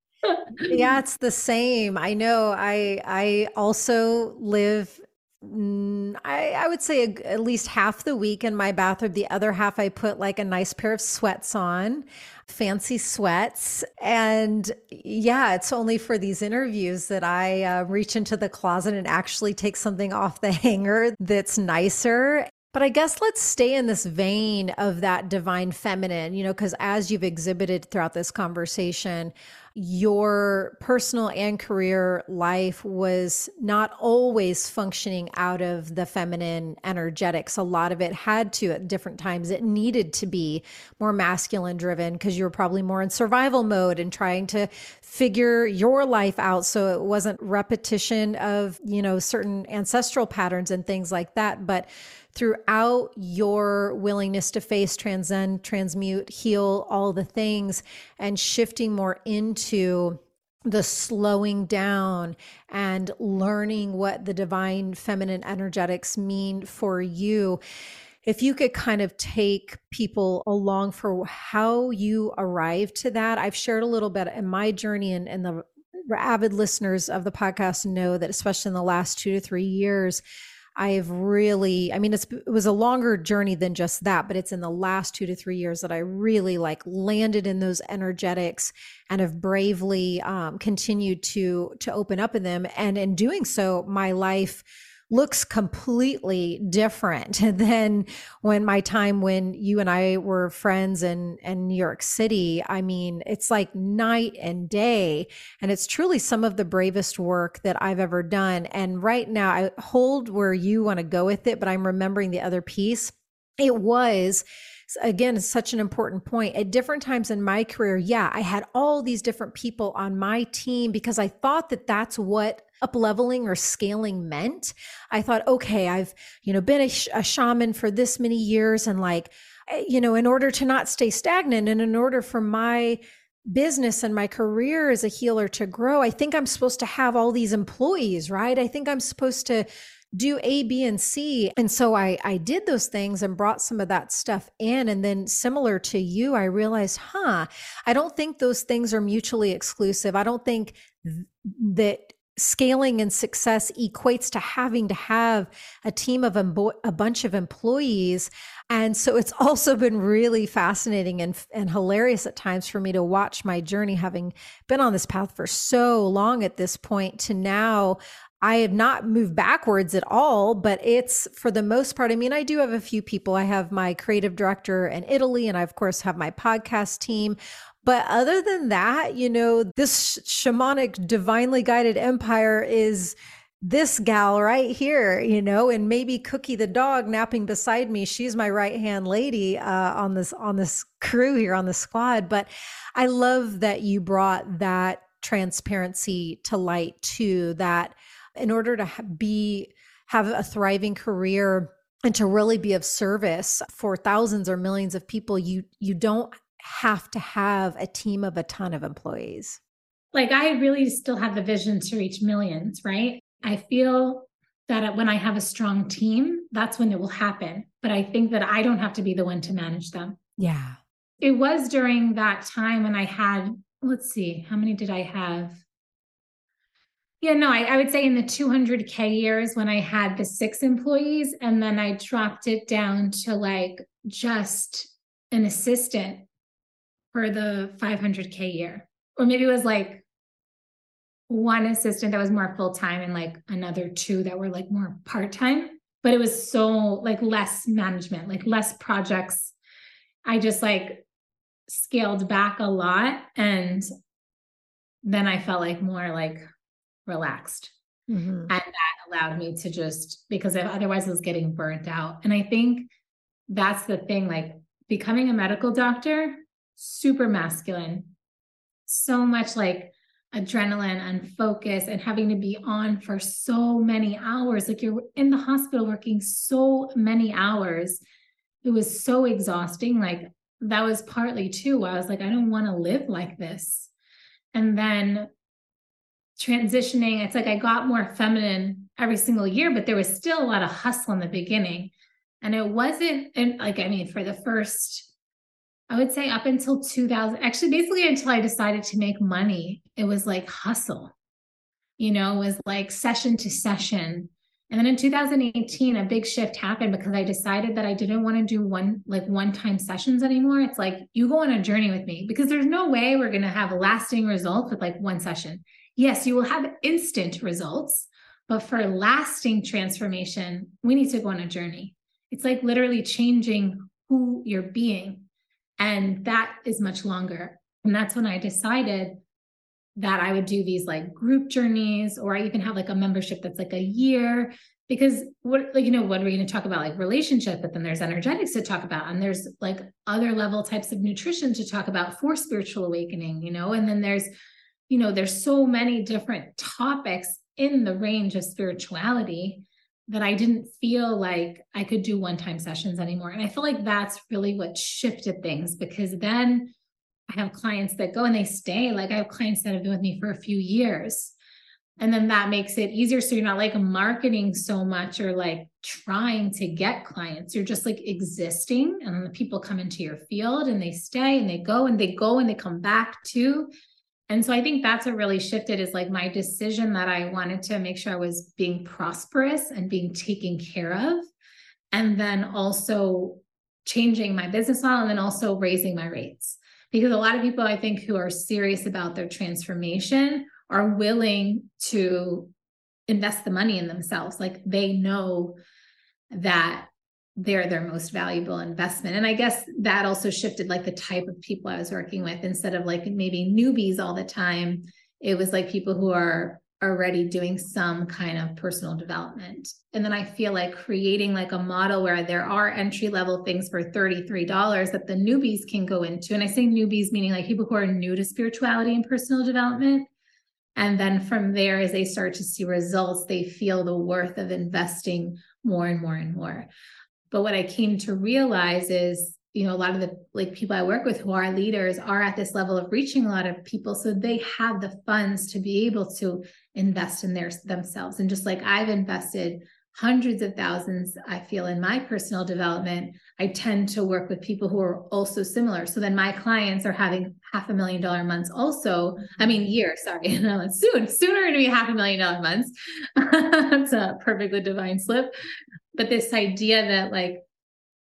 Yeah it's the same. I know. I i also live I, I would say a, at least half the week in my bathroom. The other half, I put like a nice pair of sweats on fancy sweats. And yeah, it's only for these interviews that I uh, reach into the closet and actually take something off the hanger that's nicer. But I guess let's stay in this vein of that divine feminine, you know, because as you've exhibited throughout this conversation, your personal and career life was not always functioning out of the feminine energetics. A lot of it had to at different times. It needed to be more masculine driven because you were probably more in survival mode and trying to figure your life out. So it wasn't repetition of, you know, certain ancestral patterns and things like that. But throughout your willingness to face, transcend, transmute, heal all the things, and shifting more into the slowing down and learning what the divine feminine energetics mean for you. If you could kind of take people along for how you arrived to that, I've shared a little bit in my journey and, and the avid listeners of the podcast know that, especially in the last two to three years, I've really, I mean, it was a longer journey than just that, but it's in the last two to three years that I really like landed in those energetics and have bravely um, continued to to open up in them. And in doing so, my life looks completely different than when my time when you and I were friends in, in New York City. I mean, it's like night and day. And it's truly some of the bravest work that I've ever done. And right now, I hold where you want to go with it, but I'm remembering the other piece. It was again such an important point at different times in my career yeah i had all these different people on my team because i thought that that's what up leveling or scaling meant. I thought, okay, I've, you know, been a, sh- a shaman for this many years and like, eh, you know, in order to not stay stagnant and in order for my business and my career as a healer to grow, I think I'm supposed to have all these employees, right? I think I'm supposed to do A, B, and C. And so I, I did those things and brought some of that stuff in. And then similar to you, I realized, huh, I don't think those things are mutually exclusive. I don't think th- that scaling and success equates to having to have a team of a bunch of employees. And so it's also been really fascinating and, and hilarious at times for me to watch my journey, having been on this path for so long at this point to now I have not moved backwards at all, but it's for the most part. I mean, I do have a few people. I have my creative director in Italy, and I, of course, have my podcast team. But other than that, you know, this shamanic, divinely guided empire is this gal right here, you know, and maybe Cookie the dog napping beside me. She's my right hand lady uh, on this on this crew here on the squad. But I love that you brought that transparency to light too. That in order to be have a thriving career and to really be of service for thousands or millions of people, you you don't have to have a team of a ton of employees. Like I really still have the vision to reach millions, right? I feel that when I have a strong team, that's when it will happen. But I think that I don't have to be the one to manage them. Yeah. It was during that time when I had, let's see, how many did I have? Yeah, no, I, I, would say in the 200K years when I had the six employees, and then I dropped it down to like just an assistant for the 500K year. Or maybe it was like one assistant that was more full time and like another two that were like more part time. But it was so like less management, like less projects. I just like scaled back a lot. And then I felt like more like relaxed. Mm-hmm. And that allowed me to just, because otherwise I was getting burnt out. And I think that's the thing like becoming a medical doctor, super masculine, so much like adrenaline and focus and having to be on for so many hours. Like you're in the hospital working so many hours. It was so exhausting. Like that was partly too. I was like, I don't want to live like this. And then transitioning, it's like I got more feminine every single year, but there was still a lot of hustle in the beginning. And it wasn't, and like, I mean, for the first I would say up until 2000, actually, basically until I decided to make money, it was like hustle. You know, it was like session to session. And then in 2018, a big shift happened because I decided that I didn't want to do one like one time sessions anymore. It's like you go on a journey with me because there's no way we're going to have lasting results with like one session. Yes, you will have instant results, but for lasting transformation, we need to go on a journey. It's like literally changing who you're being and that is much longer. And that's when I decided that I would do these like group journeys, or I even have like a membership that's like a year. Because what, like, you know, what are we're going to talk about, like relationship, but then there's energetics to talk about, and there's like other level types of nutrition to talk about for spiritual awakening, you know, and then there's, you know, there's so many different topics in the range of spirituality that I didn't feel like I could do one time sessions anymore. And I feel like that's really what shifted things because then I have clients that go and they stay. Like I have clients that have been with me for a few years. And then that makes it easier. So you're not like marketing so much or like trying to get clients. You're just like existing. And the people come into your field and they stay and they go and they go and they come back too. And so I think that's what really shifted is like my decision that I wanted to make sure I was being prosperous and being taken care of. And then also changing my business model and then also raising my rates. Because a lot of people I think who are serious about their transformation are willing to invest the money in themselves. Like they know that they're their most valuable investment. And I guess that also shifted like the type of people I was working with instead of like maybe newbies all the time. It was like people who are already doing some kind of personal development. And then I feel like creating like a model where there are entry level things for $33 that the newbies can go into. And I say newbies meaning like people who are new to spirituality and personal development. And then from there, as they start to see results, they feel the worth of investing more and more and more. But what I came to realize is, you know, a lot of the like people I work with who are leaders are at this level of reaching a lot of people. So they have the funds to be able to invest in their themselves. And just like I've invested hundreds of thousands, I feel in my personal development, I tend to work with people who are also similar. So then my clients are having half a million dollar months also. I mean, mm-hmm. year, sorry, soon, sooner to be half a million dollar months. That's a perfectly divine slip. But this idea that like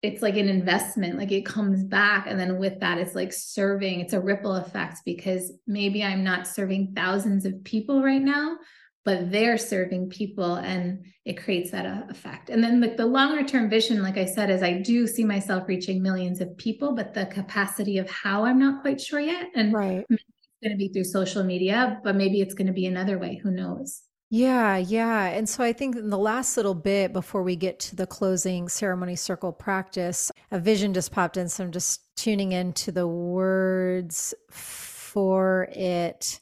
it's like an investment like it comes back and then with that it's like serving it's a ripple effect because maybe i'm not serving thousands of people right now but they're serving people and it creates that uh, effect. And then the, the longer term vision like i said is i do see myself reaching millions of people but the capacity of how i'm not quite sure yet. And right. it's going to be through social media but maybe it's going to be another way who knows yeah, yeah. And so I think in the last little bit before we get to the closing ceremony circle practice, a vision just popped in. So I'm just tuning into the words for it.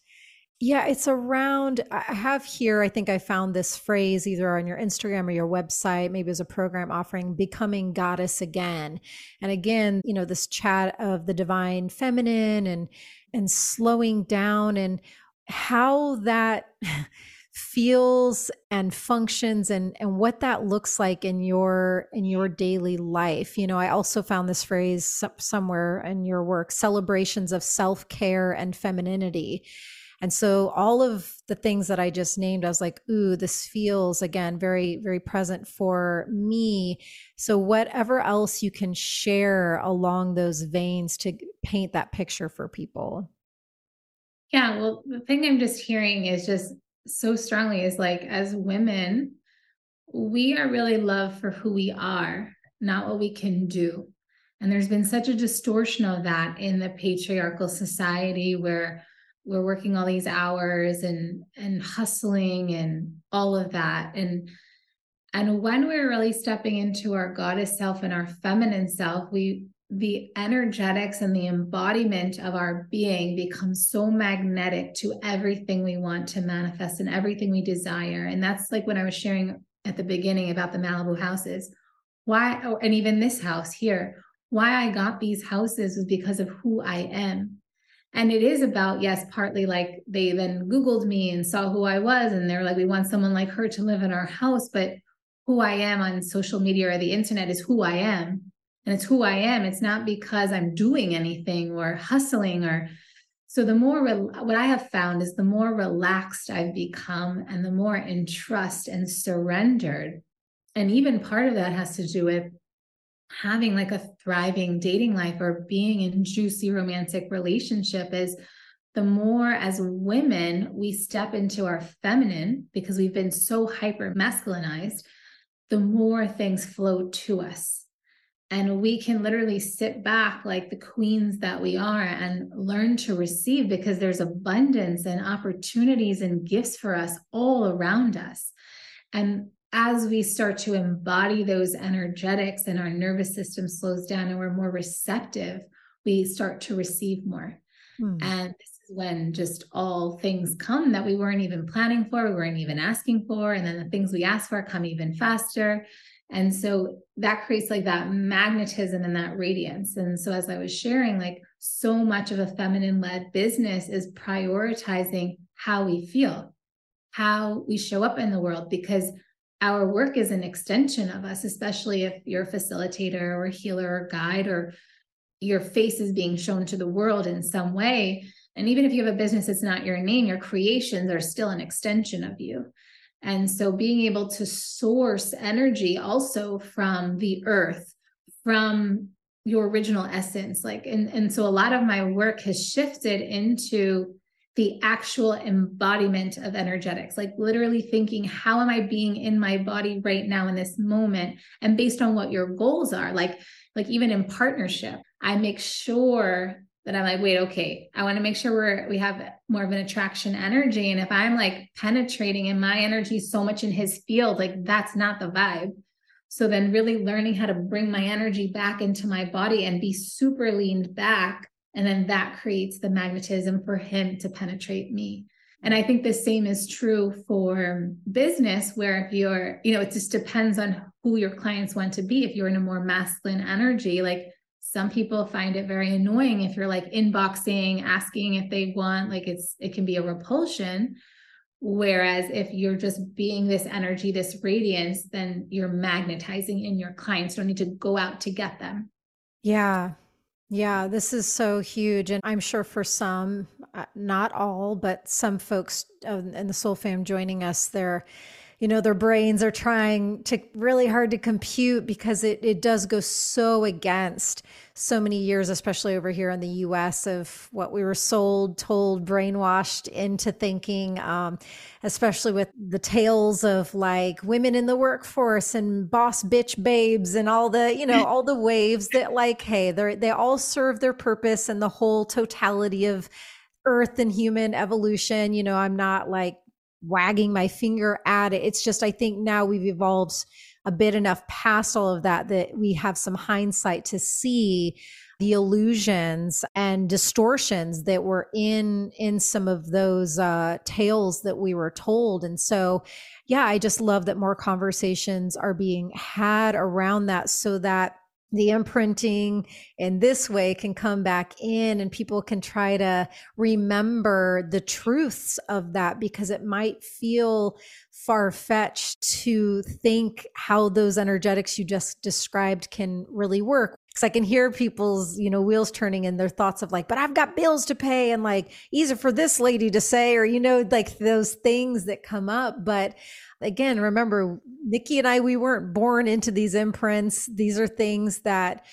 Yeah, it's around. I have here, I think I found this phrase either on your Instagram or your website, maybe as a program offering becoming goddess again. And again, you know, this chat of the divine feminine and and slowing down and how that feels and functions and and what that looks like in your in your daily life. You know i also found this phrase somewhere in your work celebrations of self-care and femininity. And so all of the things that i just named i was like ooh this feels again very very present for me. So whatever else you can share along those veins to paint that picture for people. Yeah well the thing i'm just hearing is just so strongly is like as women we are really loved for who we are not what we can do. And there's been such a distortion of that in the patriarchal society where we're working all these hours and and hustling and all of that. And and when we're really stepping into our goddess self and our feminine self we the energetics and the embodiment of our being becomes so magnetic to everything we want to manifest and everything we desire. And that's like when I was sharing at the beginning about the Malibu houses. Why, oh, and even this house here, why I got these houses was because of who I am. And it is about, yes, partly like they then Googled me and saw who I was. And they're like, we want someone like her to live in our house. But who I am on social media or the internet is who I am and it's who I am. It's not because I'm doing anything or hustling or so the more re- what I have found is the more relaxed I've become and the more in trust and surrendered. And even part of that has to do with having like a thriving dating life or being in juicy romantic relationship is the more as women we step into our feminine because we've been so hyper masculinized, the more things flow to us and we can literally sit back like the queens that we are and learn to receive because there's abundance and opportunities and gifts for us all around us. And as we start to embody those energetics and our nervous system slows down and we're more receptive we start to receive more. Hmm. and this is when just all things come that we weren't even planning for we weren't even asking for. And then the things we ask for come even faster and so that creates like that magnetism and that radiance. And so, as I was sharing, like so much of a feminine led business is prioritizing how we feel, how we show up in the world, because our work is an extension of us, especially if you're a facilitator or healer or guide, or your face is being shown to the world in some way. And even if you have a business, it's not your name, your creations are still an extension of you. And so being able to source energy also from the earth, from your original essence, like, and, and so a lot of my work has shifted into the actual embodiment of energetics, like literally thinking, how am I being in my body right now in this moment? And based on what your goals are, like, like even in partnership, I make sure I'm like, wait, okay, I want to make sure we're we have more of an attraction energy. And if I'm like penetrating and my energy so much in his field, like that's not the vibe. So then really learning how to bring my energy back into my body and be super leaned back. And then that creates the magnetism for him to penetrate me. And I think the same is true for business, where if you're, you know, it just depends on who your clients want to be. If you're in a more masculine energy, like some people find it very annoying if you're like inboxing asking if they want like it's it can be a repulsion Whereas if you're just being this energy, this radiance, then you're magnetizing in your clients. Don't need to go out to get them. Yeah. Yeah. This is so huge. And I'm sure for some, uh, not all, but some folks uh, in the Soul Fam joining us, they're you know their brains are trying to really hard to compute because it, it does go so against so many years especially over here in the us of what we were sold told brainwashed into thinking um, especially with the tales of like women in the workforce and boss bitch babes and all the you know all the waves that like hey they they all serve their purpose and the whole totality of earth and human evolution. You know i'm not like wagging my finger at it. It's just, I think now we've evolved a bit enough past all of that that we have some hindsight to see the illusions and distortions that were in in some of those uh, tales that we were told and so yeah i just love that more conversations are being had around that so that the imprinting in this way can come back in and people can try to remember the truths of that because it might feel far fetched to think how those energetics you just described can really work. Because I can hear people's, you know, wheels turning in their thoughts of like, but I've got bills to pay and like, easy for this lady to say, or, you know, like those things that come up. But again, remember, Nikki and I, we weren't born into these imprints. These are things that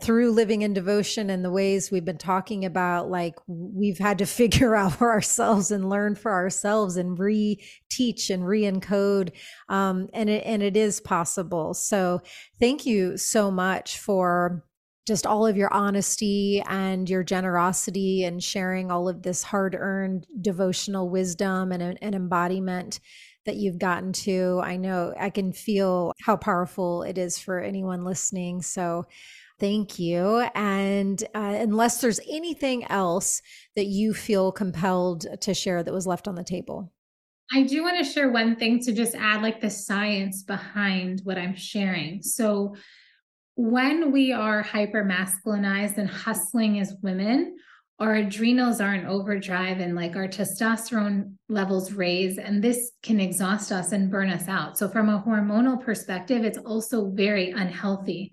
through living in devotion and the ways we've been talking about, like we've had to figure out for ourselves and learn for ourselves and re-teach and re-encode. Um, and it, and it is possible. So thank you so much for just all of your honesty and your generosity and sharing all of this hard earned devotional wisdom and an embodiment that you've gotten to. I know I can feel how powerful it is for anyone listening. So thank you. And uh, unless there's anything else that you feel compelled to share that was left on the table. I do want to share one thing to just add like the science behind what I'm sharing. So, when we are hyper masculinized and hustling as women, our adrenals are in overdrive and like our testosterone levels raise and this can exhaust us and burn us out so from a hormonal perspective it's also very unhealthy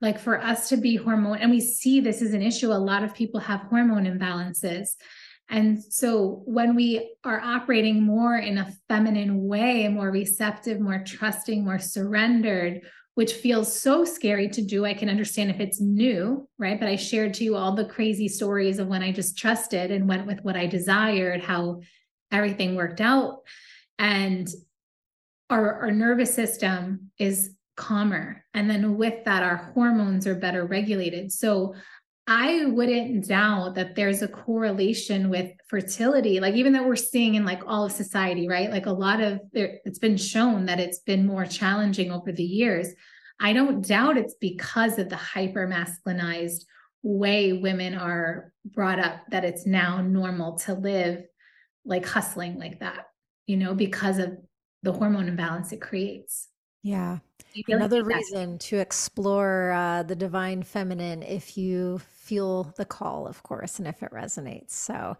like for us to be hormone and we see this is an issue a lot of people have hormone imbalances and so when we are operating more in a feminine way more receptive more trusting more surrendered which feels so scary to do. I can understand if it's new, right? But I shared to you all the crazy stories of when I just trusted and went with what I desired, how everything worked out. And our, our nervous system is calmer. And then with that, our hormones are better regulated. So I wouldn't doubt that there's a correlation with fertility, like even that we're seeing in like all of society, right? Like a lot of there, it's been shown that it's been more challenging over the years. I don't doubt it's because of the hyper masculinized way women are brought up that it's now normal to live like hustling like that, you know, because of the hormone imbalance it creates. Yeah. Another reason to explore uh, the divine feminine if you feel the call, of course, and if it resonates. So,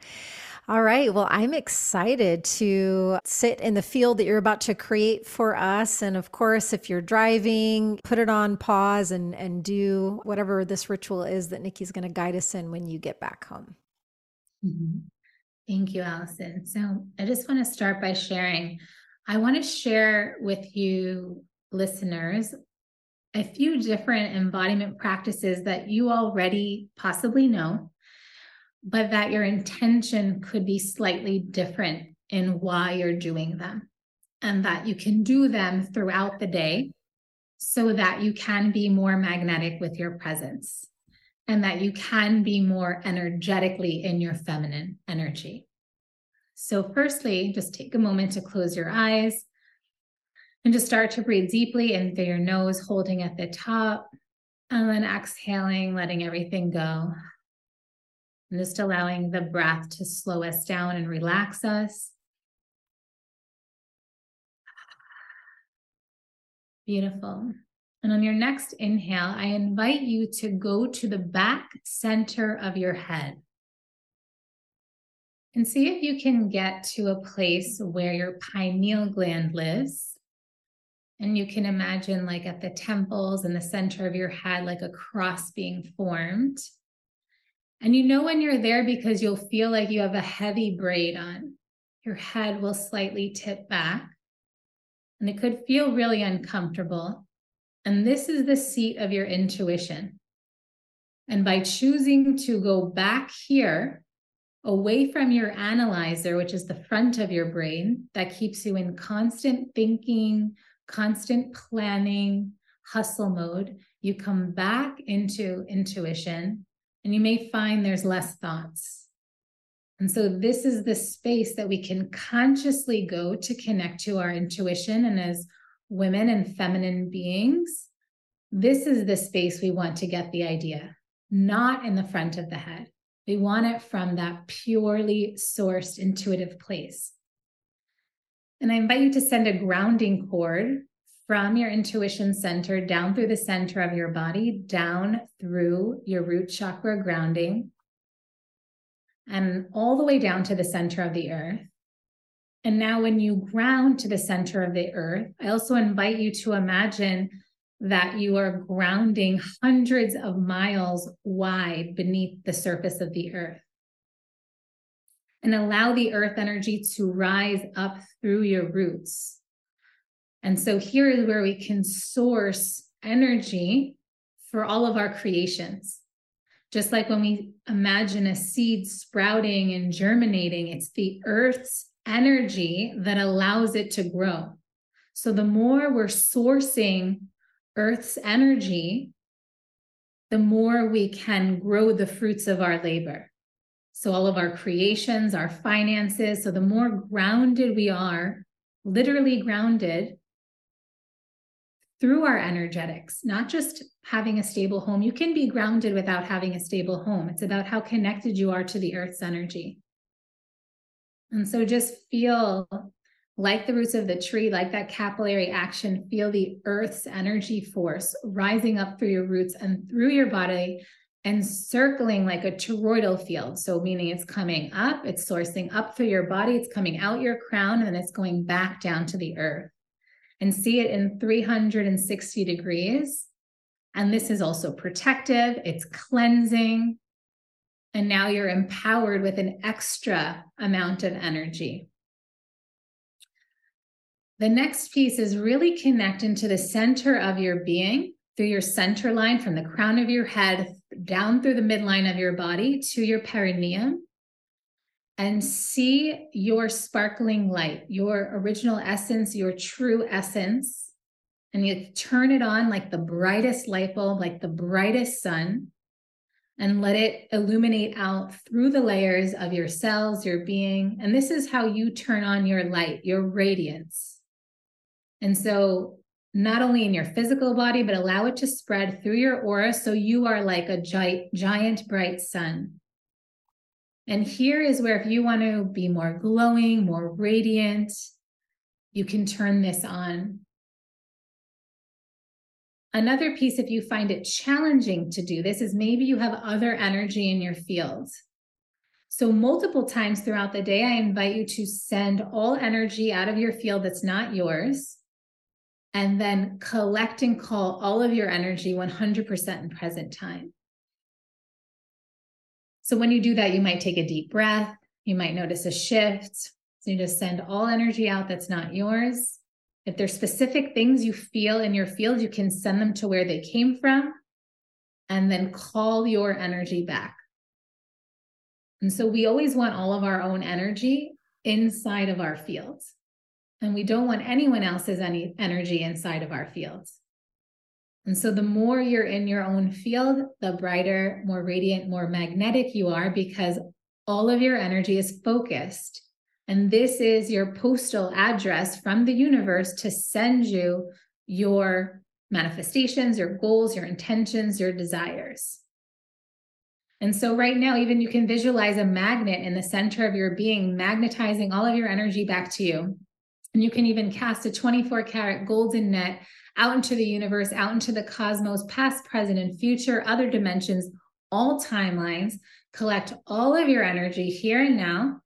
all right. Well, I'm excited to sit in the field that you're about to create for us. And of course, if you're driving, put it on pause and, and do whatever this ritual is that Nikki's going to guide us in when you get back home. Mm-hmm. Thank you, Alyson. So, I just want to start by sharing. I want to share with you, listeners, a few different embodiment practices that you already possibly know, but that your intention could be slightly different in why you're doing them, and that you can do them throughout the day so that you can be more magnetic with your presence and that you can be more energetically in your feminine energy. So, firstly, just take a moment to close your eyes and just start to breathe deeply in through your nose, holding at the top, and then exhaling, letting everything go. And just allowing the breath to slow us down and relax us. Beautiful. And on your next inhale, I invite you to go to the back center of your head. And see if you can get to a place where your pineal gland lives. And you can imagine, like at the temples and the center of your head, like a cross being formed. And you know when you're there because you'll feel like you have a heavy braid on. Your head will slightly tip back, and it could feel really uncomfortable. And this is the seat of your intuition. And by choosing to go back here, away from your analyzer, which is the front of your brain, that keeps you in constant thinking, constant planning, hustle mode, you come back into intuition and you may find there's less thoughts. And so, this is the space that we can consciously go to connect to our intuition. And as women and feminine beings, this is the space we want to get the idea, not in the front of the head. We want it from that purely sourced intuitive place. And I invite you to send a grounding cord from your intuition center down through the center of your body, down through your root chakra grounding, and all the way down to the center of the earth. And now, when you ground to the center of the earth, I also invite you to imagine that you are grounding hundreds of miles wide beneath the surface of the earth. And allow the earth energy to rise up through your roots and so here is where we can source energy for all of our creations. Just like when we imagine a seed sprouting and germinating, it's the earth's energy that allows it to grow. So the more we're sourcing earth's energy, the more we can grow the fruits of our labor. So all of our creations, our finances, so the more grounded we are, literally grounded, through our energetics, not just having a stable home. You can be grounded without having a stable home. It's about how connected you are to the earth's energy. And so just feel like the roots of the tree, like that capillary action, feel the earth's energy force rising up through your roots and through your body and circling like a toroidal field. So, meaning it's coming up, it's sourcing up through your body, it's coming out your crown, and then it's going back down to the earth and see it in 360 degrees. And this is also protective, it's cleansing. And now you're empowered with an extra amount of energy. The next piece is really connecting to the center of your being through your center line from the crown of your head down through the midline of your body to your perineum and see your sparkling light, your original essence, your true essence. And you turn it on like the brightest light bulb, like the brightest sun, and let it illuminate out through the layers of your cells, your being. And this is how you turn on your light, your radiance. And so, not only in your physical body, but allow it to spread through your aura so you are like a giant, giant bright sun. And here is where, if you want to be more glowing, more radiant, you can turn this on. Another piece, if you find it challenging to do this, is maybe you have other energy in your field. So, multiple times throughout the day, I invite you to send all energy out of your field that's not yours, and then collect and call all of your energy 100% in present time. So when you do that, you might take a deep breath. You might notice a shift. So you just send all energy out that's not yours. If there's specific things you feel in your field, you can send them to where they came from and then call your energy back. And so we always want all of our own energy inside of our fields. And we don't want anyone else's any energy inside of our fields. And so the more you're in your own field, the brighter, more radiant, more magnetic you are because all of your energy is focused. And this is your postal address from the universe to send you your manifestations, your goals, your intentions, your desires. And so, right now, even you can visualize a magnet in the center of your being, magnetizing all of your energy back to you. And you can even cast a 24 karat golden net out into the universe, out into the cosmos, past, present, and future, other dimensions, all timelines. Collect all of your energy here and now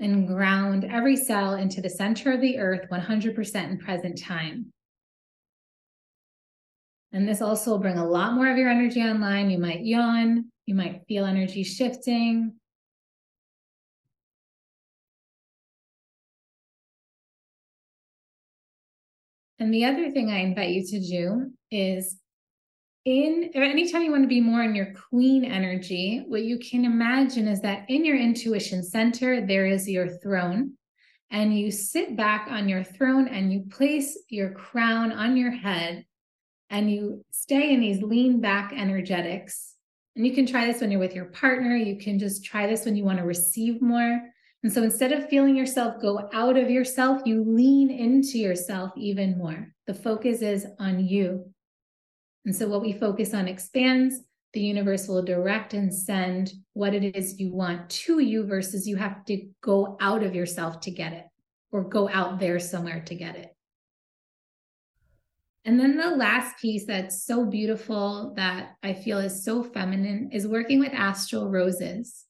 and ground every cell into the center of the earth 100% in present time. And this also will bring a lot more of your energy online. You might yawn, you might feel energy shifting. And the other thing I invite you to do is in anytime you want to be more in your queen energy, what you can imagine is that in your intuition center, there is your throne. And you sit back on your throne and you place your crown on your head and you stay in these lean back energetics. And you can try this when you're with your partner. You can just try this when you want to receive more. And so instead of feeling yourself go out of yourself, you lean into yourself even more. The focus is on you. And so what we focus on expands. The universe will direct and send what it is you want to you versus you have to go out of yourself to get it or go out there somewhere to get it. And then the last piece that's so beautiful that I feel is so feminine is working with astral roses.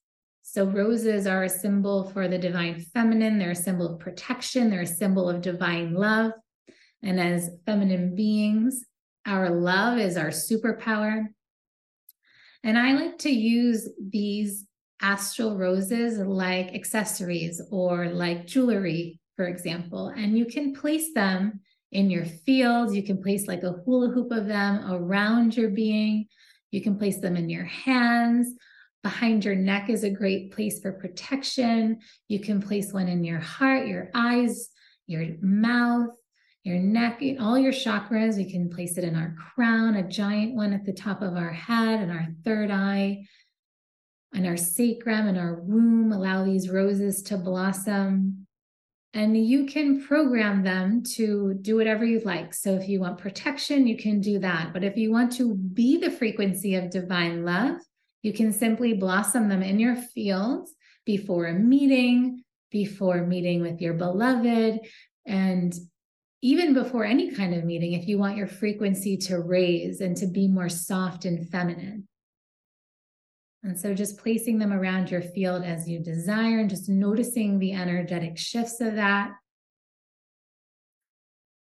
So, roses are a symbol for the divine feminine, they're a symbol of protection, they're a symbol of divine love. And as feminine beings, our love is our superpower. And I like to use these astral roses like accessories or like jewelry, for example. And you can place them in your field. You can place like a hula hoop of them around your being. You can place them in your hands Behind your neck is a great place for protection. You can place one in your heart, your eyes, your mouth, your neck, all your chakras. We can place it in our crown, a giant one at the top of our head and our third eye, and our sacrum and our womb. Allow these roses to blossom. And you can program them to do whatever you like. So if you want protection, you can do that. But if you want to be the frequency of divine love, you can simply blossom them in your fields before a meeting, before meeting with your beloved, and even before any kind of meeting, if you want your frequency to raise and to be more soft and feminine. And so just placing them around your field as you desire and just noticing the energetic shifts of that.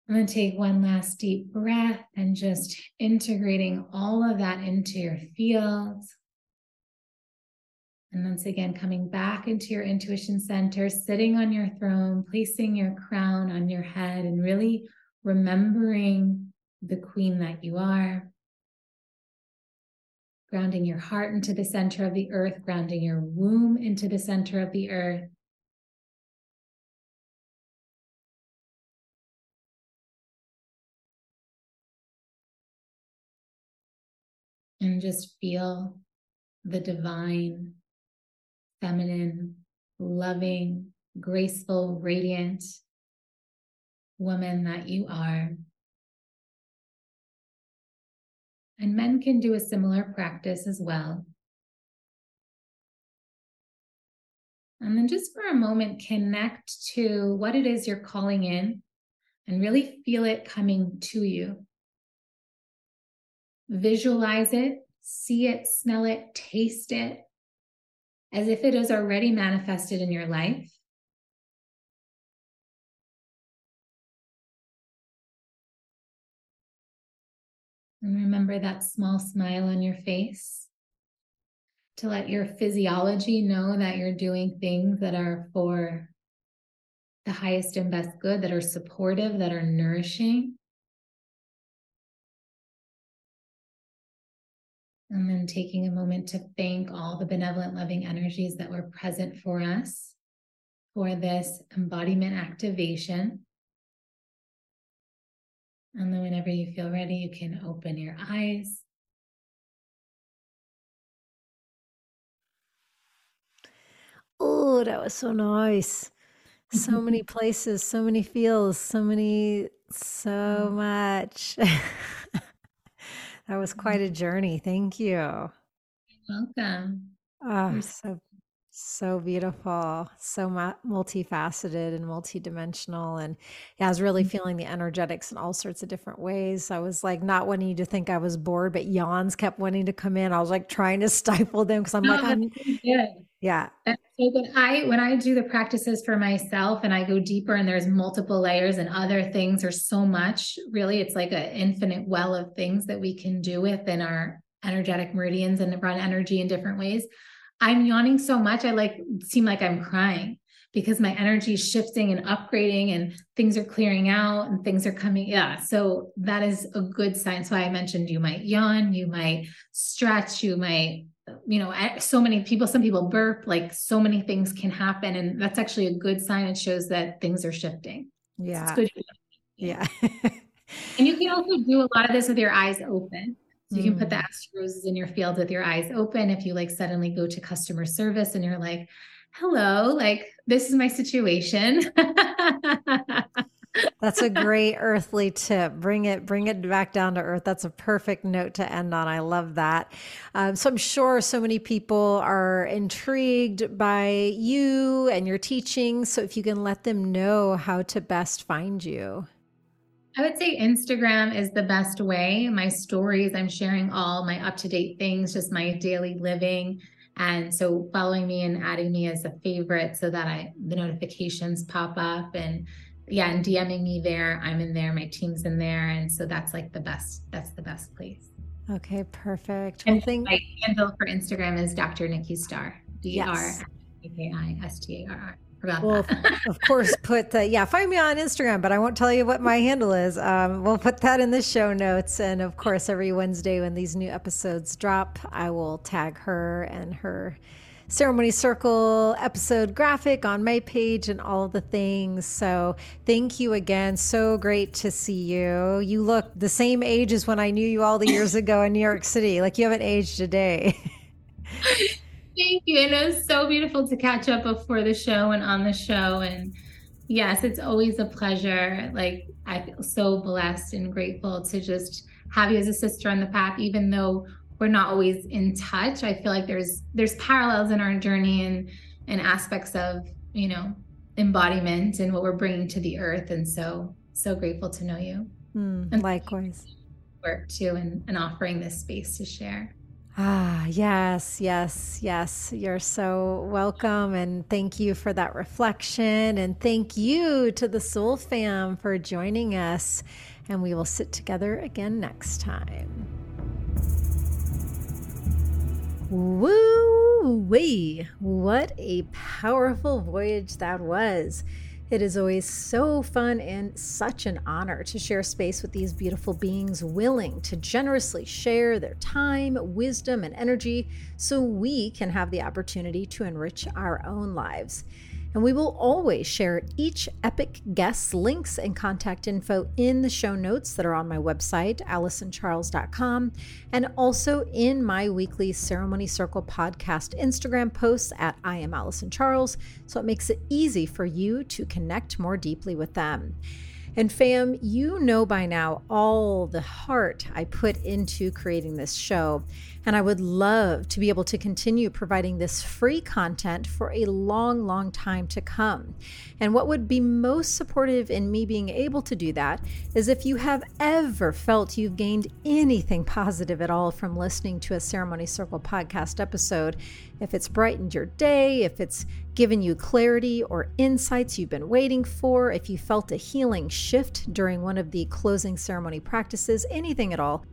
And then take one last deep breath and just integrating all of that into your field. And once again, coming back into your intuition center, sitting on your throne, placing your crown on your head, and really remembering the queen that you are. Grounding your heart into the center of the earth, grounding your womb into the center of the earth. And just feel the divine feminine, loving, graceful, radiant woman that you are. And men can do a similar practice as well. And then just for a moment, connect to what it is you're calling in and really feel it coming to you. Visualize it, see it, smell it, taste it, as if it is already manifested in your life. And remember that small smile on your face to let your physiology know that you're doing things that are for the highest and best good, that are supportive, that are nourishing. And then taking a moment to thank all the benevolent, loving energies that were present for us for this embodiment activation. And then, whenever you feel ready, you can open your eyes. Oh, that was so nice. So many places, so many feels, so many, so mm-hmm. much. That was quite mm-hmm. a journey. Thank you. You're welcome. Oh, so So beautiful, so multifaceted and multidimensional. And yeah, I was really mm-hmm. feeling the energetics in all sorts of different ways. I was like not wanting you to think I was bored, but yawns kept wanting to come in. I was like trying to stifle them because I'm like, I'm, yeah. So good. I when I do the practices for myself and I go deeper and there's multiple layers and other things, there's so much. Really, it's like an infinite well of things that we can do within our energetic meridians and run energy in different ways. I'm yawning so much, I like seem like I'm crying because my energy is shifting and upgrading and things are clearing out and things are coming. Yeah. So that is a good sign. So I mentioned you might yawn, you might stretch, you might, you know, so many people, some people burp, like so many things can happen. And that's actually a good sign. It shows that things are shifting. Yeah. Yeah. and you can also do a lot of this with your eyes open. So you can put the mm. astral roses in your field with your eyes open. If you like suddenly go to customer service and you're like, hello, like this is my situation. That's a great earthly tip. Bring it, bring it back down to earth. That's a perfect note to end on. I love that. Um, so I'm sure so many people are intrigued by you and your teaching. So if you can let them know how to best find you. I would say Instagram is the best way. My stories, I'm sharing all my up to date things, just my daily living. And so following me and adding me as a favorite so that I the notifications pop up and yeah, and DMing me there. I'm in there, my team's in there. And so that's like the best, that's the best place. Okay, perfect. One thing my handle for Instagram is Dr. Nikki Starr. D R A K I S T A R R well, of course, put the, yeah, find me on Instagram, but I won't tell you what my handle is. Um, we'll put that in the show notes. And of course, every Wednesday when these new episodes drop, I will tag her and her ceremony circle episode graphic on my page and all the things. So thank you again. So great to see you. You look the same age as when I knew you all the years ago in New York City. Like you haven't aged a day. Thank you. And it was so beautiful to catch up before the show and on the show. And yes, it's always a pleasure. Like I feel so blessed and grateful to just have you as a sister on the path, even though we're not always in touch. I feel like there's there's parallels in our journey and and aspects of, you know, embodiment and what we're bringing to the earth. And so so grateful to know you. Mm, and likewise. Work too and, and offering this space to share. Ah, yes, yes, yes. You're so welcome. And thank you for that reflection. And thank you to the Soul Fam for joining us. And we will sit together again next time. Woo wee! What a powerful voyage that was. It is always so fun and such an honor to share space with these beautiful beings willing to generously share their time, wisdom, and energy so we can have the opportunity to enrich our own lives. And we will always share each epic guest's links and contact info in the show notes that are on my website, AlysonCharles.com, and also in my weekly Ceremony Circle podcast Instagram posts at I am Alyson Charles. So it makes it easy for you to connect more deeply with them. And fam, you know by now all the heart I put into creating this show. And I would love to be able to continue providing this free content for a long, long time to come. And what would be most supportive in me being able to do that is if you have ever felt you've gained anything positive at all from listening to a Ceremony Circle podcast episode, if it's brightened your day, if it's given you clarity or insights you've been waiting for, if you felt a healing shift during one of the closing ceremony practices, anything at all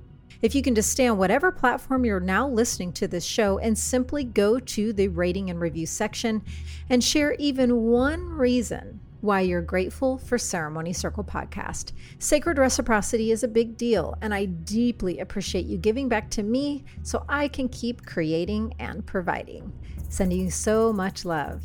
if you can just stay on whatever platform you're now listening to this show and simply go to the rating and review section and share even one reason why you're grateful for Ceremony Circle Podcast. Sacred reciprocity is a big deal, and I deeply appreciate you giving back to me so I can keep creating and providing. Sending you so much love.